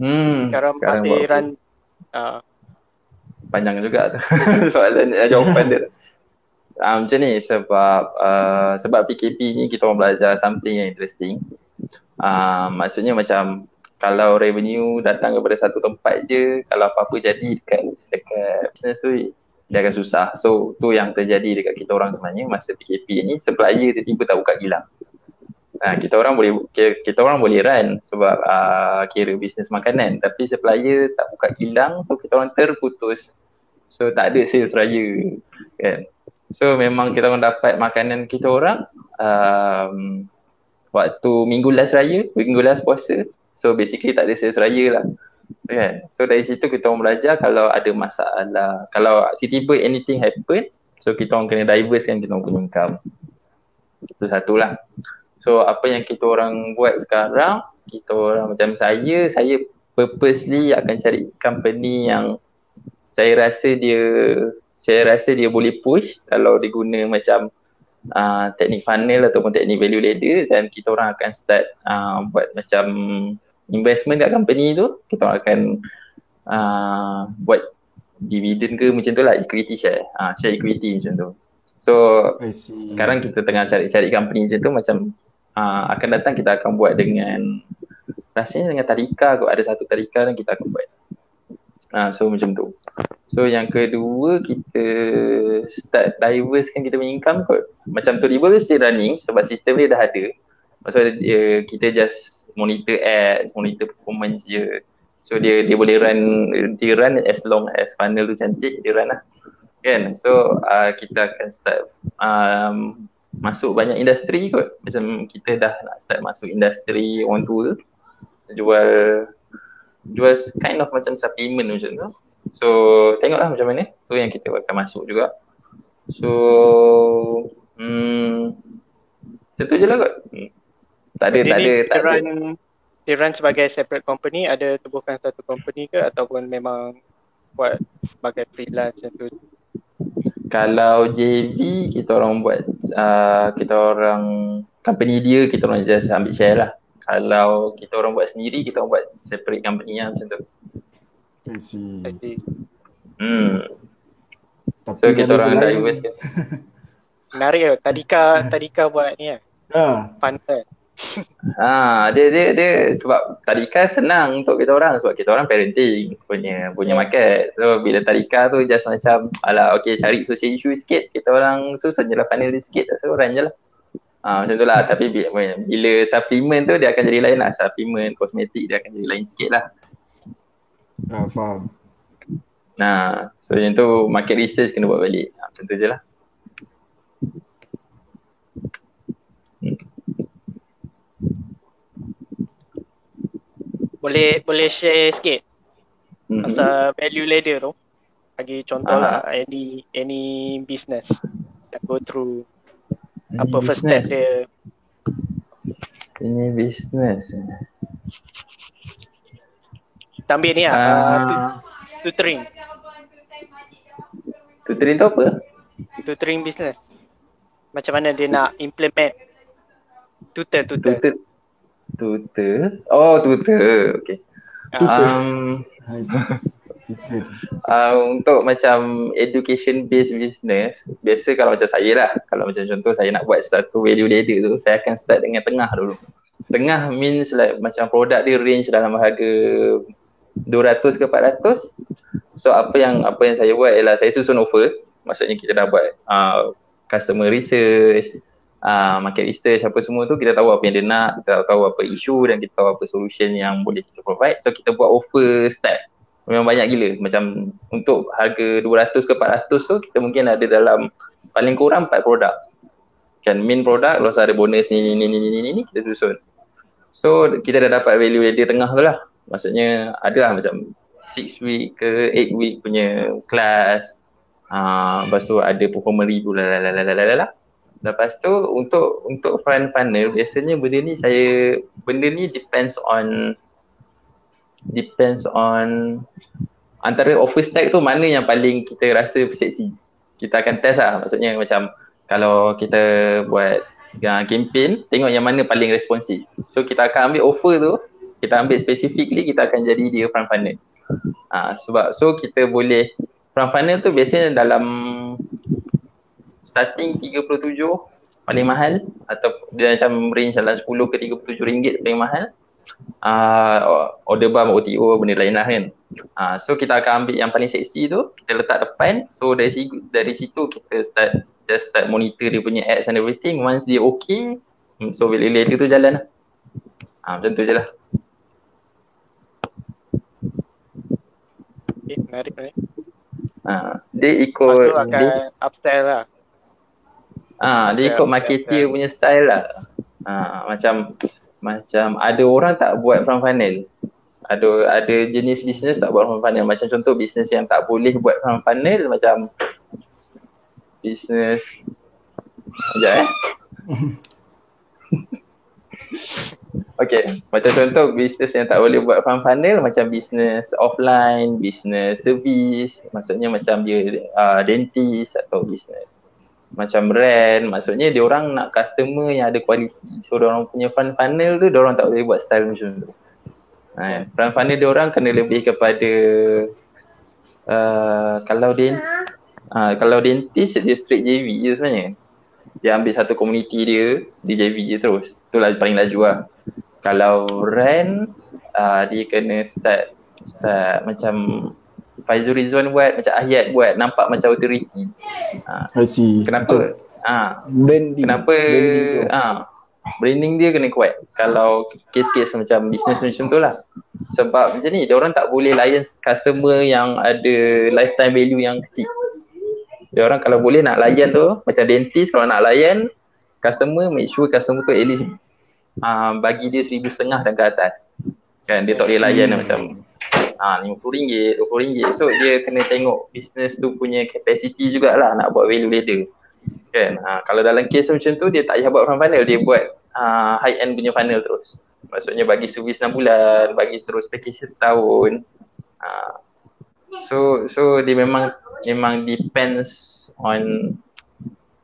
S3: Hmm.
S2: Sekarang, sekarang masih run uh.
S3: panjang juga tu soalan jawapan dia. Uh, macam ni sebab uh, sebab PKP ni kita orang belajar something yang interesting. Uh, maksudnya macam kalau revenue datang kepada satu tempat je, kalau apa-apa jadi dekat dekat business tu dia akan susah. So tu yang terjadi dekat kita orang sebenarnya masa PKP ni supplier tiba-tiba tak buka kilang. Ha, kita orang boleh kita orang boleh run sebab uh, kira bisnes makanan tapi supplier tak buka kilang so kita orang terputus. So tak ada sales raya kan. So memang kita orang dapat makanan kita orang um, waktu minggu last raya, minggu last puasa. So basically tak ada sales raya lah. Kan? So dari situ kita orang belajar kalau ada masalah, kalau tiba-tiba anything happen, so kita orang kena diverse kan kita orang punya income. Itu satu lah. So apa yang kita orang buat sekarang, kita orang macam saya, saya purposely akan cari company yang saya rasa dia saya rasa dia boleh push kalau dia guna macam uh, teknik funnel ataupun teknik value ladder dan kita orang akan start uh, buat macam investment kat company tu kita orang akan uh, buat dividend ke macam tu lah equity share. Uh, share equity macam tu. So sekarang kita tengah cari-cari company macam tu macam uh, akan datang kita akan buat dengan rasanya dengan tarika kot ada satu tarika yang kita akan buat uh, so macam tu So yang kedua kita start diverse kan kita punya income kot. Macam tu riba still running sebab sistem dia dah ada. Maksudnya dia, kita just monitor ads, monitor performance je. So dia dia boleh run dia run as long as funnel tu cantik dia run lah. Kan? So uh, kita akan start um, masuk banyak industri kot. Macam kita dah nak start masuk industri orang tua jual jual kind of macam supplement macam tu. So tengoklah macam mana tu yang kita akan masuk juga. So hmm itu je lah kot. Hmm. Tak ada, Jadi tak ada, tak run, ada.
S2: Dia run sebagai separate company, ada tubuhkan satu company ke ataupun memang buat sebagai freelance macam tu?
S3: Kalau JV kita orang buat, uh, kita orang company dia kita orang just ambil share lah. Kalau kita orang buat sendiri, kita orang buat separate company lah macam tu.
S1: I see. I see.
S3: Hmm. Tapi so kita orang dah invest kan.
S2: Menarik ke? Tadika, Tadika buat ni kan? Ha. Fun
S3: ha, dia, dia, dia sebab Tadika senang untuk kita orang sebab kita orang parenting punya punya market. So bila Tadika tu just macam ala okay cari social issue sikit kita orang susun je lah panel dia sikit so run je lah. Ha, macam tu lah tapi bila, bila supplement tu dia akan jadi lain lah supplement, kosmetik dia akan jadi lain sikit lah.
S1: Ah, faham.
S3: Nah, so yang tu market research kena buat balik. Ha, macam tu je lah.
S2: Boleh boleh share sikit mm-hmm. pasal value ladder tu. Bagi contoh uh lah any any business that go through any apa business. first step dia.
S3: Any business.
S2: Kita ambil ni lah, uh, tutoring.
S3: Tutoring tu apa?
S2: Tutoring business. Macam mana dia nak implement tutor, tutor. Tutor.
S3: Tutor? Oh, tutor. Okay. Tutor. Um, uh, untuk macam education based business, biasa kalau macam saya lah, kalau macam contoh saya nak buat satu value ladder tu, saya akan start dengan tengah dulu. Tengah means like macam produk dia range dalam harga 200 ke 400 so apa yang apa yang saya buat ialah saya susun offer maksudnya kita dah buat uh, customer research uh, market research apa semua tu kita tahu apa yang dia nak kita tahu apa isu dan kita tahu apa solution yang boleh kita provide. So kita buat offer start memang banyak gila. Macam untuk harga 200 ke 400 tu kita mungkin ada dalam paling kurang 4 produk. Kan main produk kalau ada bonus ni ni ni ni ni ni kita susun. So kita dah dapat value di tengah tu lah. Maksudnya adalah macam 6 week ke 8 week punya kelas uh, lepas tu ada performer review lah lah lah lah lah lah lepas tu untuk untuk front funnel biasanya benda ni saya benda ni depends on depends on antara offer stack tu mana yang paling kita rasa seksi kita akan test lah maksudnya macam kalau kita buat uh, campaign tengok yang mana paling responsif so kita akan ambil offer tu kita ambil specifically kita akan jadi dia front funnel. Ha, sebab so kita boleh front funnel tu biasanya dalam starting 37 paling mahal atau dia macam range dalam 10 ke 37 ringgit paling mahal. Uh, order bar OTO benda lain lah kan. Uh, so kita akan ambil yang paling seksi tu, kita letak depan. So dari situ, dari situ kita start just start monitor dia punya ads and everything. Once dia okay, hmm, so bila later tu jalan lah. Uh, macam tu je lah.
S2: Okay, menarik ni.
S3: Ha, dia ikut
S2: Lepas akan dia, upstairs lah.
S3: Ah, dia ikut marketer punya style lah. Ah, macam macam ada orang tak buat front funnel. Ada ada jenis bisnes tak buat front funnel. Macam contoh bisnes yang tak boleh buat front funnel macam bisnes Sekejap eh. Okay, macam contoh bisnes yang tak boleh buat front funnel macam bisnes offline, bisnes service, maksudnya macam dia uh, dentist atau bisnes macam rent, maksudnya dia orang nak customer yang ada kualiti. So dia orang punya front funnel tu dia orang tak boleh buat style macam tu. Ha, front funnel dia orang kena lebih kepada uh, kalau dent uh, kalau dentist dia straight JV je sebenarnya. Dia ambil satu komuniti dia, dia JV je terus. Itulah paling laju lah kalau rent uh, dia kena start start macam Faizul Rizwan buat macam Ayat buat nampak macam authority.
S1: Ha.
S3: Kenapa?
S1: Ah, uh, branding.
S3: Kenapa ah uh, branding dia kena kuat. Kalau kes-kes macam bisnes macam tu lah. Sebab macam ni, dia orang tak boleh layan customer yang ada lifetime value yang kecil. Dia orang kalau boleh nak layan tu, macam dentist kalau nak layan customer, make sure customer tu at least uh, bagi dia seribu setengah dan ke atas kan dia tak boleh layan hmm. macam uh, RM50, RM20 so dia kena tengok bisnes tu punya capacity jugalah nak buat value ladder. Kan? Uh, kalau dalam kes macam tu dia tak payah buat front funnel dia buat uh, high end punya funnel terus. Maksudnya bagi servis 6 bulan bagi terus package setahun. Uh, so so dia memang memang depends on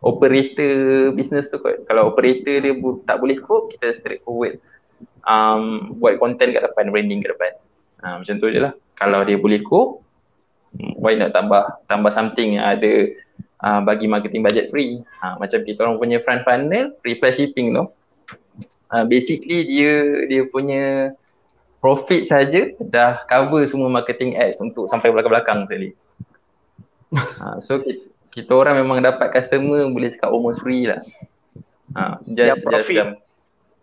S3: operator business tu kot. Kalau operator dia bu- tak boleh cope, kita straight forward um, buat content kat depan, branding kat depan. Ha, macam tu je lah. Kalau dia boleh cope, why not tambah tambah something yang ada uh, bagi marketing budget free. Ha, macam kita orang punya front funnel, free plus shipping tu. Uh, basically dia dia punya profit saja dah cover semua marketing ads untuk sampai belakang-belakang sekali. Ha, so kita, kita orang memang dapat customer boleh cakap almost free lah.
S2: Ha, just, ya, profit. Just,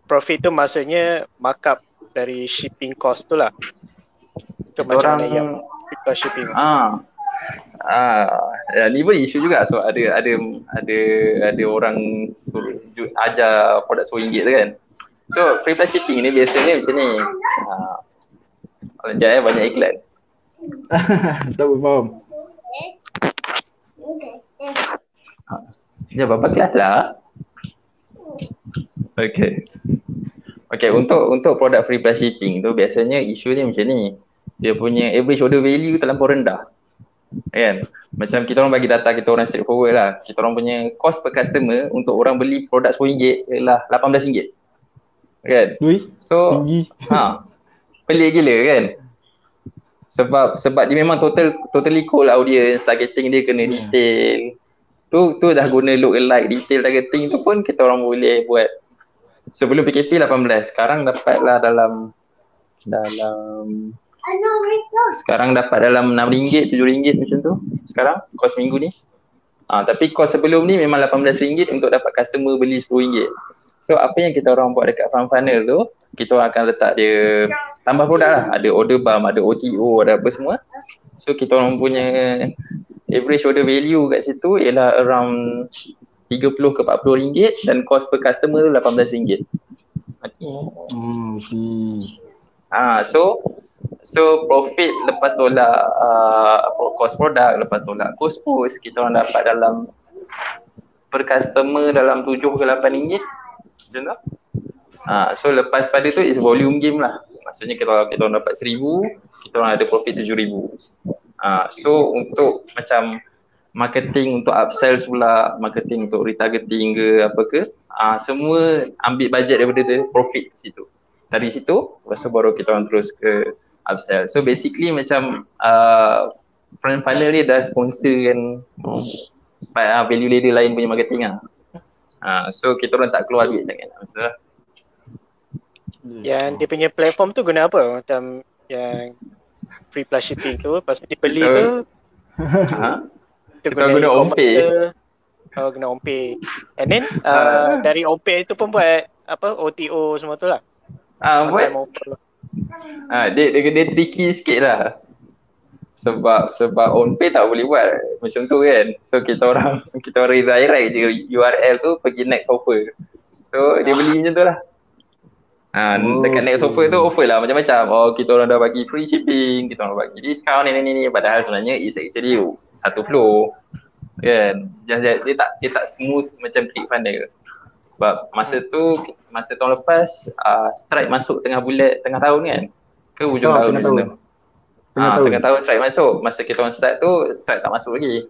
S2: profit tu maksudnya markup dari shipping cost tu lah.
S3: Itu macam orang, yang kita shipping. Ah. Ah, ya, ni pun isu juga so ada ada ada ada orang suruh ajar produk RM10 tu kan. So free plus shipping ni biasanya macam ni. Ah. Kalau jaya banyak iklan.
S1: tak faham.
S3: Ya, berapa kelas lah? Okay. Okay, untuk untuk produk free plus shipping tu biasanya isu dia macam ni. Dia punya average order value terlampau rendah. Kan? Macam kita orang bagi data kita orang straightforward lah. Kita orang punya cost per customer untuk orang beli produk RM10 ialah RM18. Kan?
S1: Ui,
S3: so, tinggi. Ha, pelik gila kan? Sebab sebab dia memang total totally cool audience, targeting dia kena hmm. detail tu tu dah guna look alike detail targeting tu pun kita orang boleh buat sebelum PKP 18 sekarang dapatlah dalam dalam sekarang dapat dalam RM6, RM7 macam tu. Sekarang kos minggu ni. Ah tapi kos sebelum ni memang RM18 untuk dapat customer beli RM10 so apa yang kita orang buat dekat farm funnel tu kita orang akan letak dia tambah produk lah. Ada order bump, ada OTO, ada apa semua. So kita orang punya average order value kat situ ialah around 30 ke 40 ringgit dan cost per customer tu 18 ringgit.
S1: Hmm, si.
S3: Ah, so so profit lepas tolak uh, cost produk lepas tolak cost post kita orang dapat dalam per customer dalam 7 ke 8 ringgit. Macam tu? Ah, so lepas pada tu is volume game lah. Maksudnya kita kita orang dapat 1000, kita orang ada profit 7000. Uh, so untuk macam marketing untuk upsell pula, marketing untuk retargeting ke apa ke, uh, semua ambil bajet daripada the profit situ. Dari situ, lepas tu baru kita orang terus ke upsell. So basically macam uh, funnel ni dah sponsor kan uh, value ladder lain punya marketing lah. Uh, so kita orang tak keluar duit sangat maksudnya.
S2: Yang dia punya platform tu guna apa? Macam yang free plus shipping tu lepas tu dia beli tu ha?
S3: kita guna, guna OMPay
S2: oh guna OMPay and then uh, uh. dari OMPay tu pun buat apa OTO semua tu lah
S3: ah uh, buat uh, dia, dia, dia tricky sikit lah. Sebab sebab on pay tak boleh buat. Macam tu kan. So kita orang kita orang redirect je URL tu pergi next offer. So dia beli macam tu lah. Ha, oh, dekat next offer tu offer lah macam-macam. Oh kita orang dah bagi free shipping Kita orang bagi discount ni ni ni Padahal sebenarnya is actually satu flow. Kan? Dia, dia, dia, tak, dia tak smooth macam click funnel Sebab masa tu Masa tahun lepas uh, Stripe masuk tengah bulan Tengah tahun kan Ke hujung oh, tahun
S1: tengah tahun.
S3: Tengah, ha, tahun. tengah tahun Stripe masuk Masa kita orang start tu Stripe tak masuk lagi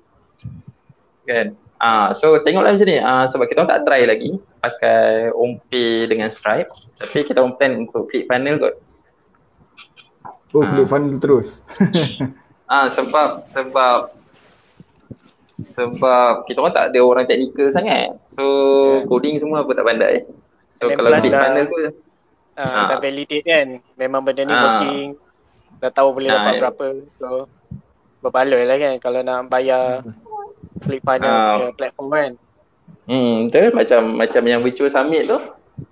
S3: Kan Ah, so tengoklah macam ni. Ah, sebab kita tak try lagi pakai OMPay dengan Stripe. Tapi kita orang plan untuk click funnel kot.
S1: Oh, ah. click funnel terus.
S3: ah, sebab sebab sebab kita orang tak ada orang teknikal sangat. So yeah. coding semua aku tak pandai. So
S2: And
S3: kalau
S2: dah,
S3: funnel tu
S2: ah, ah. dah validate kan. Memang benda ni ah. working. Dah tahu boleh ah, dapat yeah. berapa. So berbaloi lah kan kalau nak bayar Flip funnel uh, punya platform kan.
S3: Hmm, betul macam macam yang virtual summit tu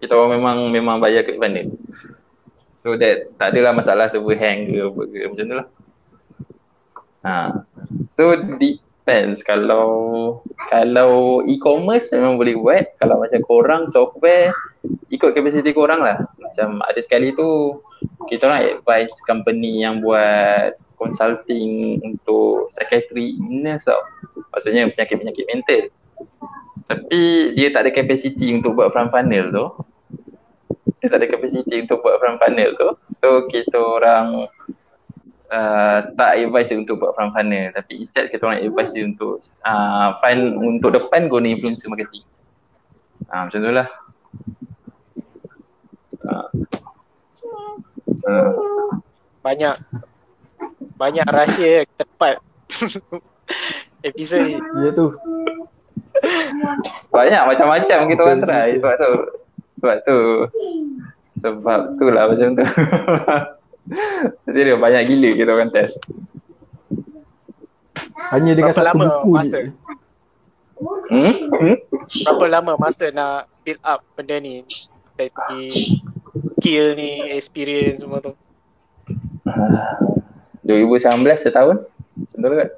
S3: kita orang memang memang bayar click funnel. So that tak adalah masalah server hang ke apa ke macam tu lah. Ha. So depends kalau kalau e-commerce memang boleh buat kalau macam korang software ikut kapasiti korang lah. Macam ada sekali tu kita orang advise company yang buat consulting untuk psychiatry illness tau. Maksudnya penyakit-penyakit mental. Tapi dia tak ada capacity untuk buat front funnel tu. Dia tak ada capacity untuk buat front funnel tu. So kita orang uh, tak advise dia untuk buat front funnel. Tapi instead kita orang advise dia untuk uh, find untuk depan guna influencer marketing. Uh, macam tu lah. Uh.
S2: Uh. Banyak banyak rahsia tepat episod ni.
S1: Ya tu.
S3: Banyak macam-macam kita orang try sebab tu. Sebab tu. Sebab tu lah macam tu. Jadi dia banyak gila kita orang test.
S1: Hanya dengan Berapa satu lama buku
S2: master? je. Hmm? hmm? Berapa lama master nak build up benda ni? Dari segi skill ni, experience semua tu.
S3: 2019 setahun tu kan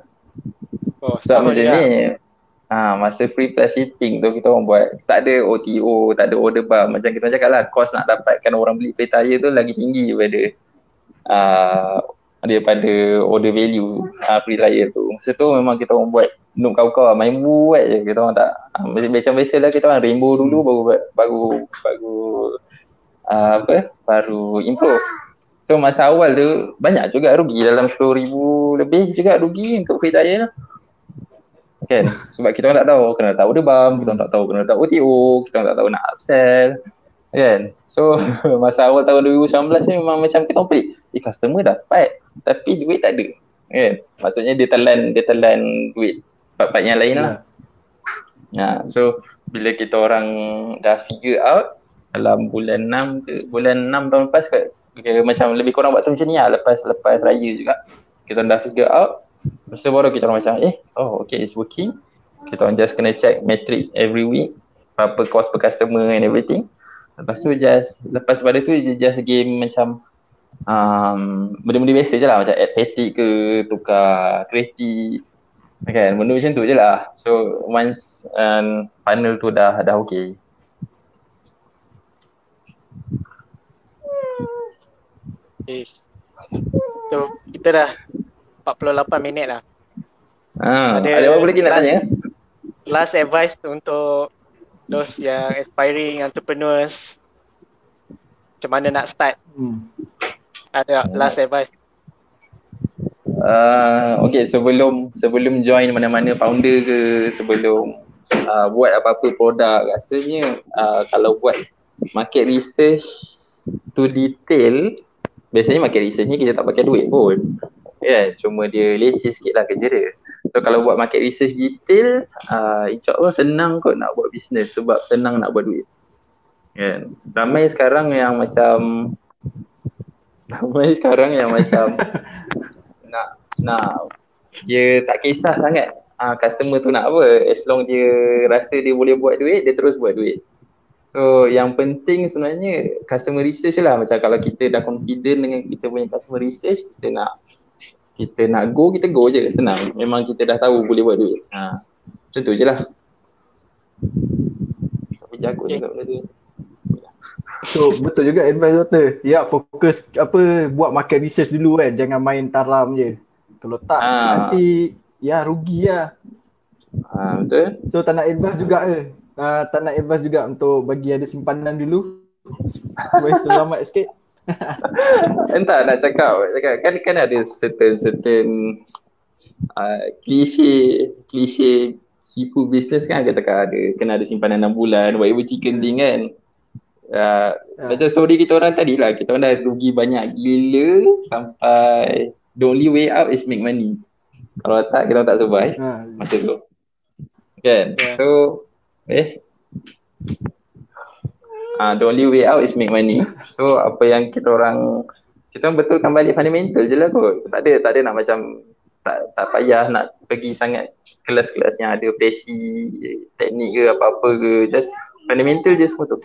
S3: Oh setahun so, macam ni ha, Masa free plus shipping tu kita orang buat Tak ada OTO, tak ada order bar Macam kita cakap lah Cost nak dapatkan orang beli play tire tu lagi tinggi daripada uh, Daripada order value uh, free tire tu Masa tu memang kita orang buat Noob kau-kau main buat je kita orang tak uh, Macam biasa lah kita orang rainbow dulu baru baru baru uh, apa baru improve So masa awal tu banyak juga rugi dalam ribu lebih juga rugi untuk free trial lah. Kan? Sebab kita orang tak tahu kena tahu dia bam, kita orang tak tahu kena tahu OTO, kita orang tak tahu nak upsell. Kan? So masa awal tahun 2019 ni memang macam kita pelik. Eh customer dapat tapi duit tak ada. Kan? Maksudnya dia telan dia telan duit part-part yang lain lah. Yeah. Ha, so bila kita orang dah figure out dalam bulan 6 ke bulan 6 tahun lepas kat kira macam lebih kurang waktu macam ni lah lepas lepas raya juga kita dah figure out lepas baru kita orang macam eh oh okay it's working kita orang just kena check metric every week berapa cost per customer and everything lepas tu just lepas pada tu just game macam um, benda-benda biasa je lah macam add petty ke tukar kreatif kan benda macam tu je lah so once um, panel tu dah dah okay
S2: Okay. So kita dah 48 minit lah.
S3: Ha, ada, ada apa lagi nak tanya?
S2: Last advice untuk those yang aspiring entrepreneurs macam mana nak start? Hmm. Ada last advice?
S3: Uh, okay sebelum sebelum join mana-mana founder ke sebelum uh, buat apa-apa produk rasanya uh, kalau buat market research to detail biasanya market research ni kita tak pakai duit pun kan yeah, cuma dia leceh sikit lah kerja dia so kalau buat market research detail uh, insyaAllah senang kot nak buat bisnes sebab senang nak buat duit. Kan? Yeah. ramai sekarang yang macam ramai sekarang yang macam nak nak dia tak kisah sangat. Uh, customer tu nak apa as long dia rasa dia boleh buat duit dia terus buat duit. So yang penting sebenarnya customer research lah. Macam kalau kita dah confident dengan kita punya customer research kita nak kita nak go, kita go je. Senang. Memang kita dah tahu boleh buat duit. Ha. Macam tu je lah. Tapi jago okay. juga benda tu.
S1: So betul juga advice doktor. Ya fokus apa buat market research dulu kan. Jangan main taram je. Kalau tak ha. nanti ya rugi lah.
S3: Ha, betul.
S1: So tak nak advice juga ke? Uh, tak nak advice juga untuk bagi ada simpanan dulu. Supaya selamat sikit.
S3: Entah nak cakap, cakap kan kan ada certain certain uh, klise klise seafood business kan kita cakap ada kena ada simpanan 6 bulan whatever chicken thing kan. Uh, uh. Macam story kita orang tadi lah Kita orang dah rugi banyak gila Sampai The only way out is make money Kalau tak kita tak survive uh. Masa tu Kan yeah. So Eh uh, The only way out is make money. So apa yang kita orang Kita orang betulkan balik fundamental je lah kot. Tak ada, tak ada nak macam tak, tak payah nak pergi sangat kelas-kelas yang ada pesi, teknik ke apa-apa ke. Just fundamental je semua tu.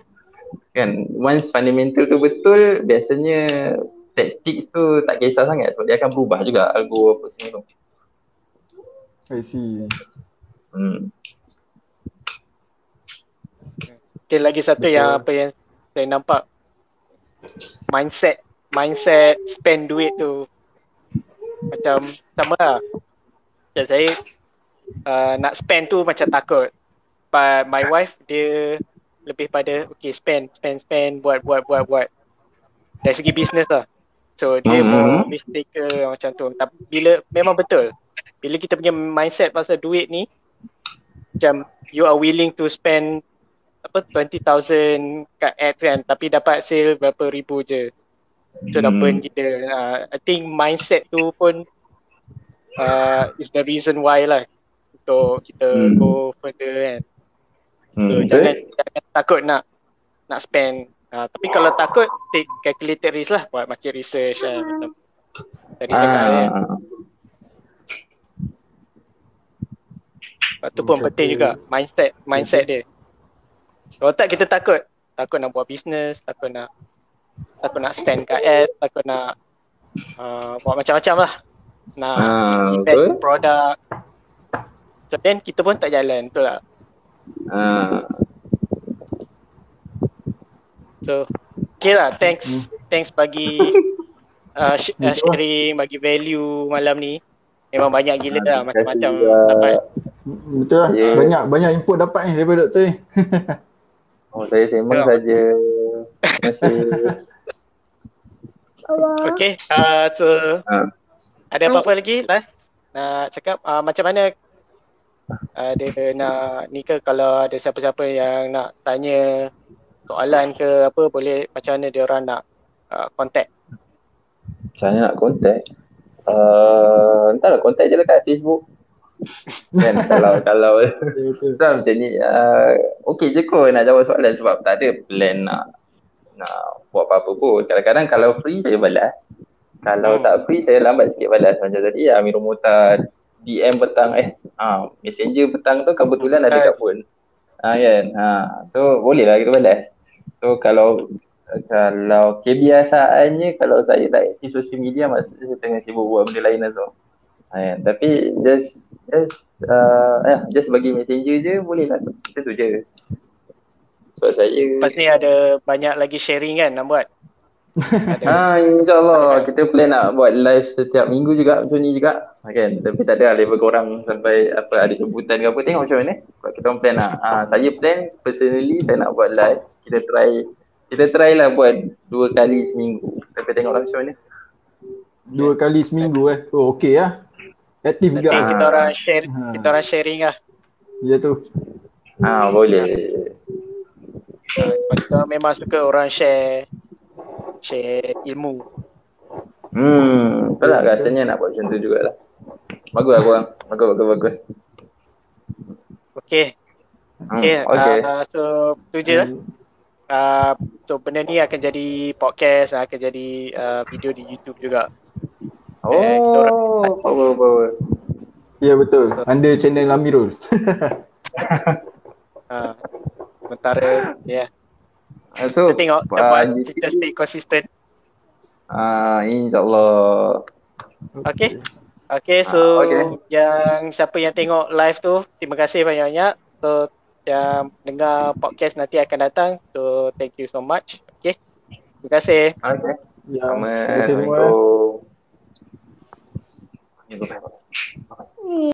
S3: Kan? Once fundamental tu betul biasanya tactics tu tak kisah sangat. Sebab dia akan berubah juga algo apa semua tu.
S1: I see.
S3: Hmm.
S2: Okay, lagi satu betul. yang apa yang saya nampak. Mindset mindset spend duit tu. Macam sama lah. Macam saya uh, nak spend tu macam takut. But my wife dia lebih pada okay spend spend spend buat buat buat buat. Dari segi bisnes lah. So dia mm-hmm. more mistake ke macam tu. Tapi bila memang betul. Bila kita punya mindset pasal duit ni macam you are willing to spend apa 20,000 kat ads kan tapi dapat sale berapa ribu je so dah burn kita uh, I think mindset tu pun uh, is the reason why lah untuk kita mm. go further kan So, hmm, jangan, jangan takut nak nak spend. Uh, tapi kalau takut, take calculated risk lah buat market research lah. Macam tadi ah. cakap kan. Lepas tu pun okay. penting juga mindset mindset dia. Kalau tak kita takut, takut nak buat bisnes, takut nak takut nak spend kat ad, takut nak uh, buat macam-macam lah. Nak uh, invest in produk. So then kita pun tak jalan, betul tak? Uh. So, okay lah. Thanks, hmm. thanks bagi uh, sh- uh, sharing, bagi value malam ni. Memang banyak gila lah macam-macam dapat.
S1: Betul lah. Yeah. Banyak banyak input dapat ni daripada doktor ni.
S3: oh, saya sembang saja. Masih.
S2: okay, uh, so uh. ada apa-apa lagi? Last? Nak cakap? Uh, macam mana ada nak ni ke kalau ada siapa-siapa yang nak tanya soalan ke apa boleh macam mana dia orang nak uh, contact?
S3: Macam mana nak contact? Uh, entahlah contact je lah kat Facebook kan kalau kalau sebab macam ni uh, okey je kot nak jawab soalan sebab tak ada plan nak nak buat apa-apa pun kadang-kadang kalau free saya balas kalau hmm. tak free saya lambat sikit balas macam tadi ya Amirul Mutar DM petang eh ha, messenger petang tu kebetulan ada kat phone. Ha kan. Ha so boleh lah kita balas. So kalau kalau kebiasaannya kalau saya tak aktif social media maksudnya saya tengah sibuk buat benda lain lah tu. Kan? Tapi just just uh, eh, just bagi messenger je boleh lah. Itu tu je.
S2: Sebab saya Lepas ni ada banyak lagi sharing kan nak buat.
S3: ha, InsyaAllah kita plan nak buat live setiap minggu juga macam ni juga ha, kan? Tapi tak ada lah level korang sampai apa ada sebutan ke apa Tengok macam mana Sebab kita plan lah ha, Saya plan personally saya nak buat live Kita try Kita try lah buat dua kali seminggu Tapi tengok lah macam mana
S1: Dua kali seminggu eh Oh okey lah Aktif juga
S2: okay, kita orang share ha. Kita orang sharing lah
S1: Ya tu
S3: Ha boleh
S2: ha, Kita memang suka orang share share ilmu.
S3: Hmm, betul lah rasanya nak buat macam tu jugalah. Bagus lah korang. Bagus, bagus, bagus.
S2: Okay. Hmm, okay, okay. Uh, so tu je lah. Uh, so benda ni akan jadi podcast, akan jadi uh, video di YouTube juga.
S3: Oh, eh, power, power.
S1: Ya betul. Under channel Amirul.
S2: uh, sementara, ya. Yeah.
S3: Uh, so,
S2: kita tengok uh, kita stay consistent.
S3: Ah, uh, insyaAllah.
S2: Okay. okay. Okay, so
S3: Ah, okay.
S2: yang siapa yang tengok live tu, terima kasih banyak-banyak. So yang dengar podcast nanti akan datang. So thank you so much. Okay. Terima kasih.
S3: Okay.
S1: Ya, terima kasih semua.
S3: Assalamualaikum. Assalamualaikum.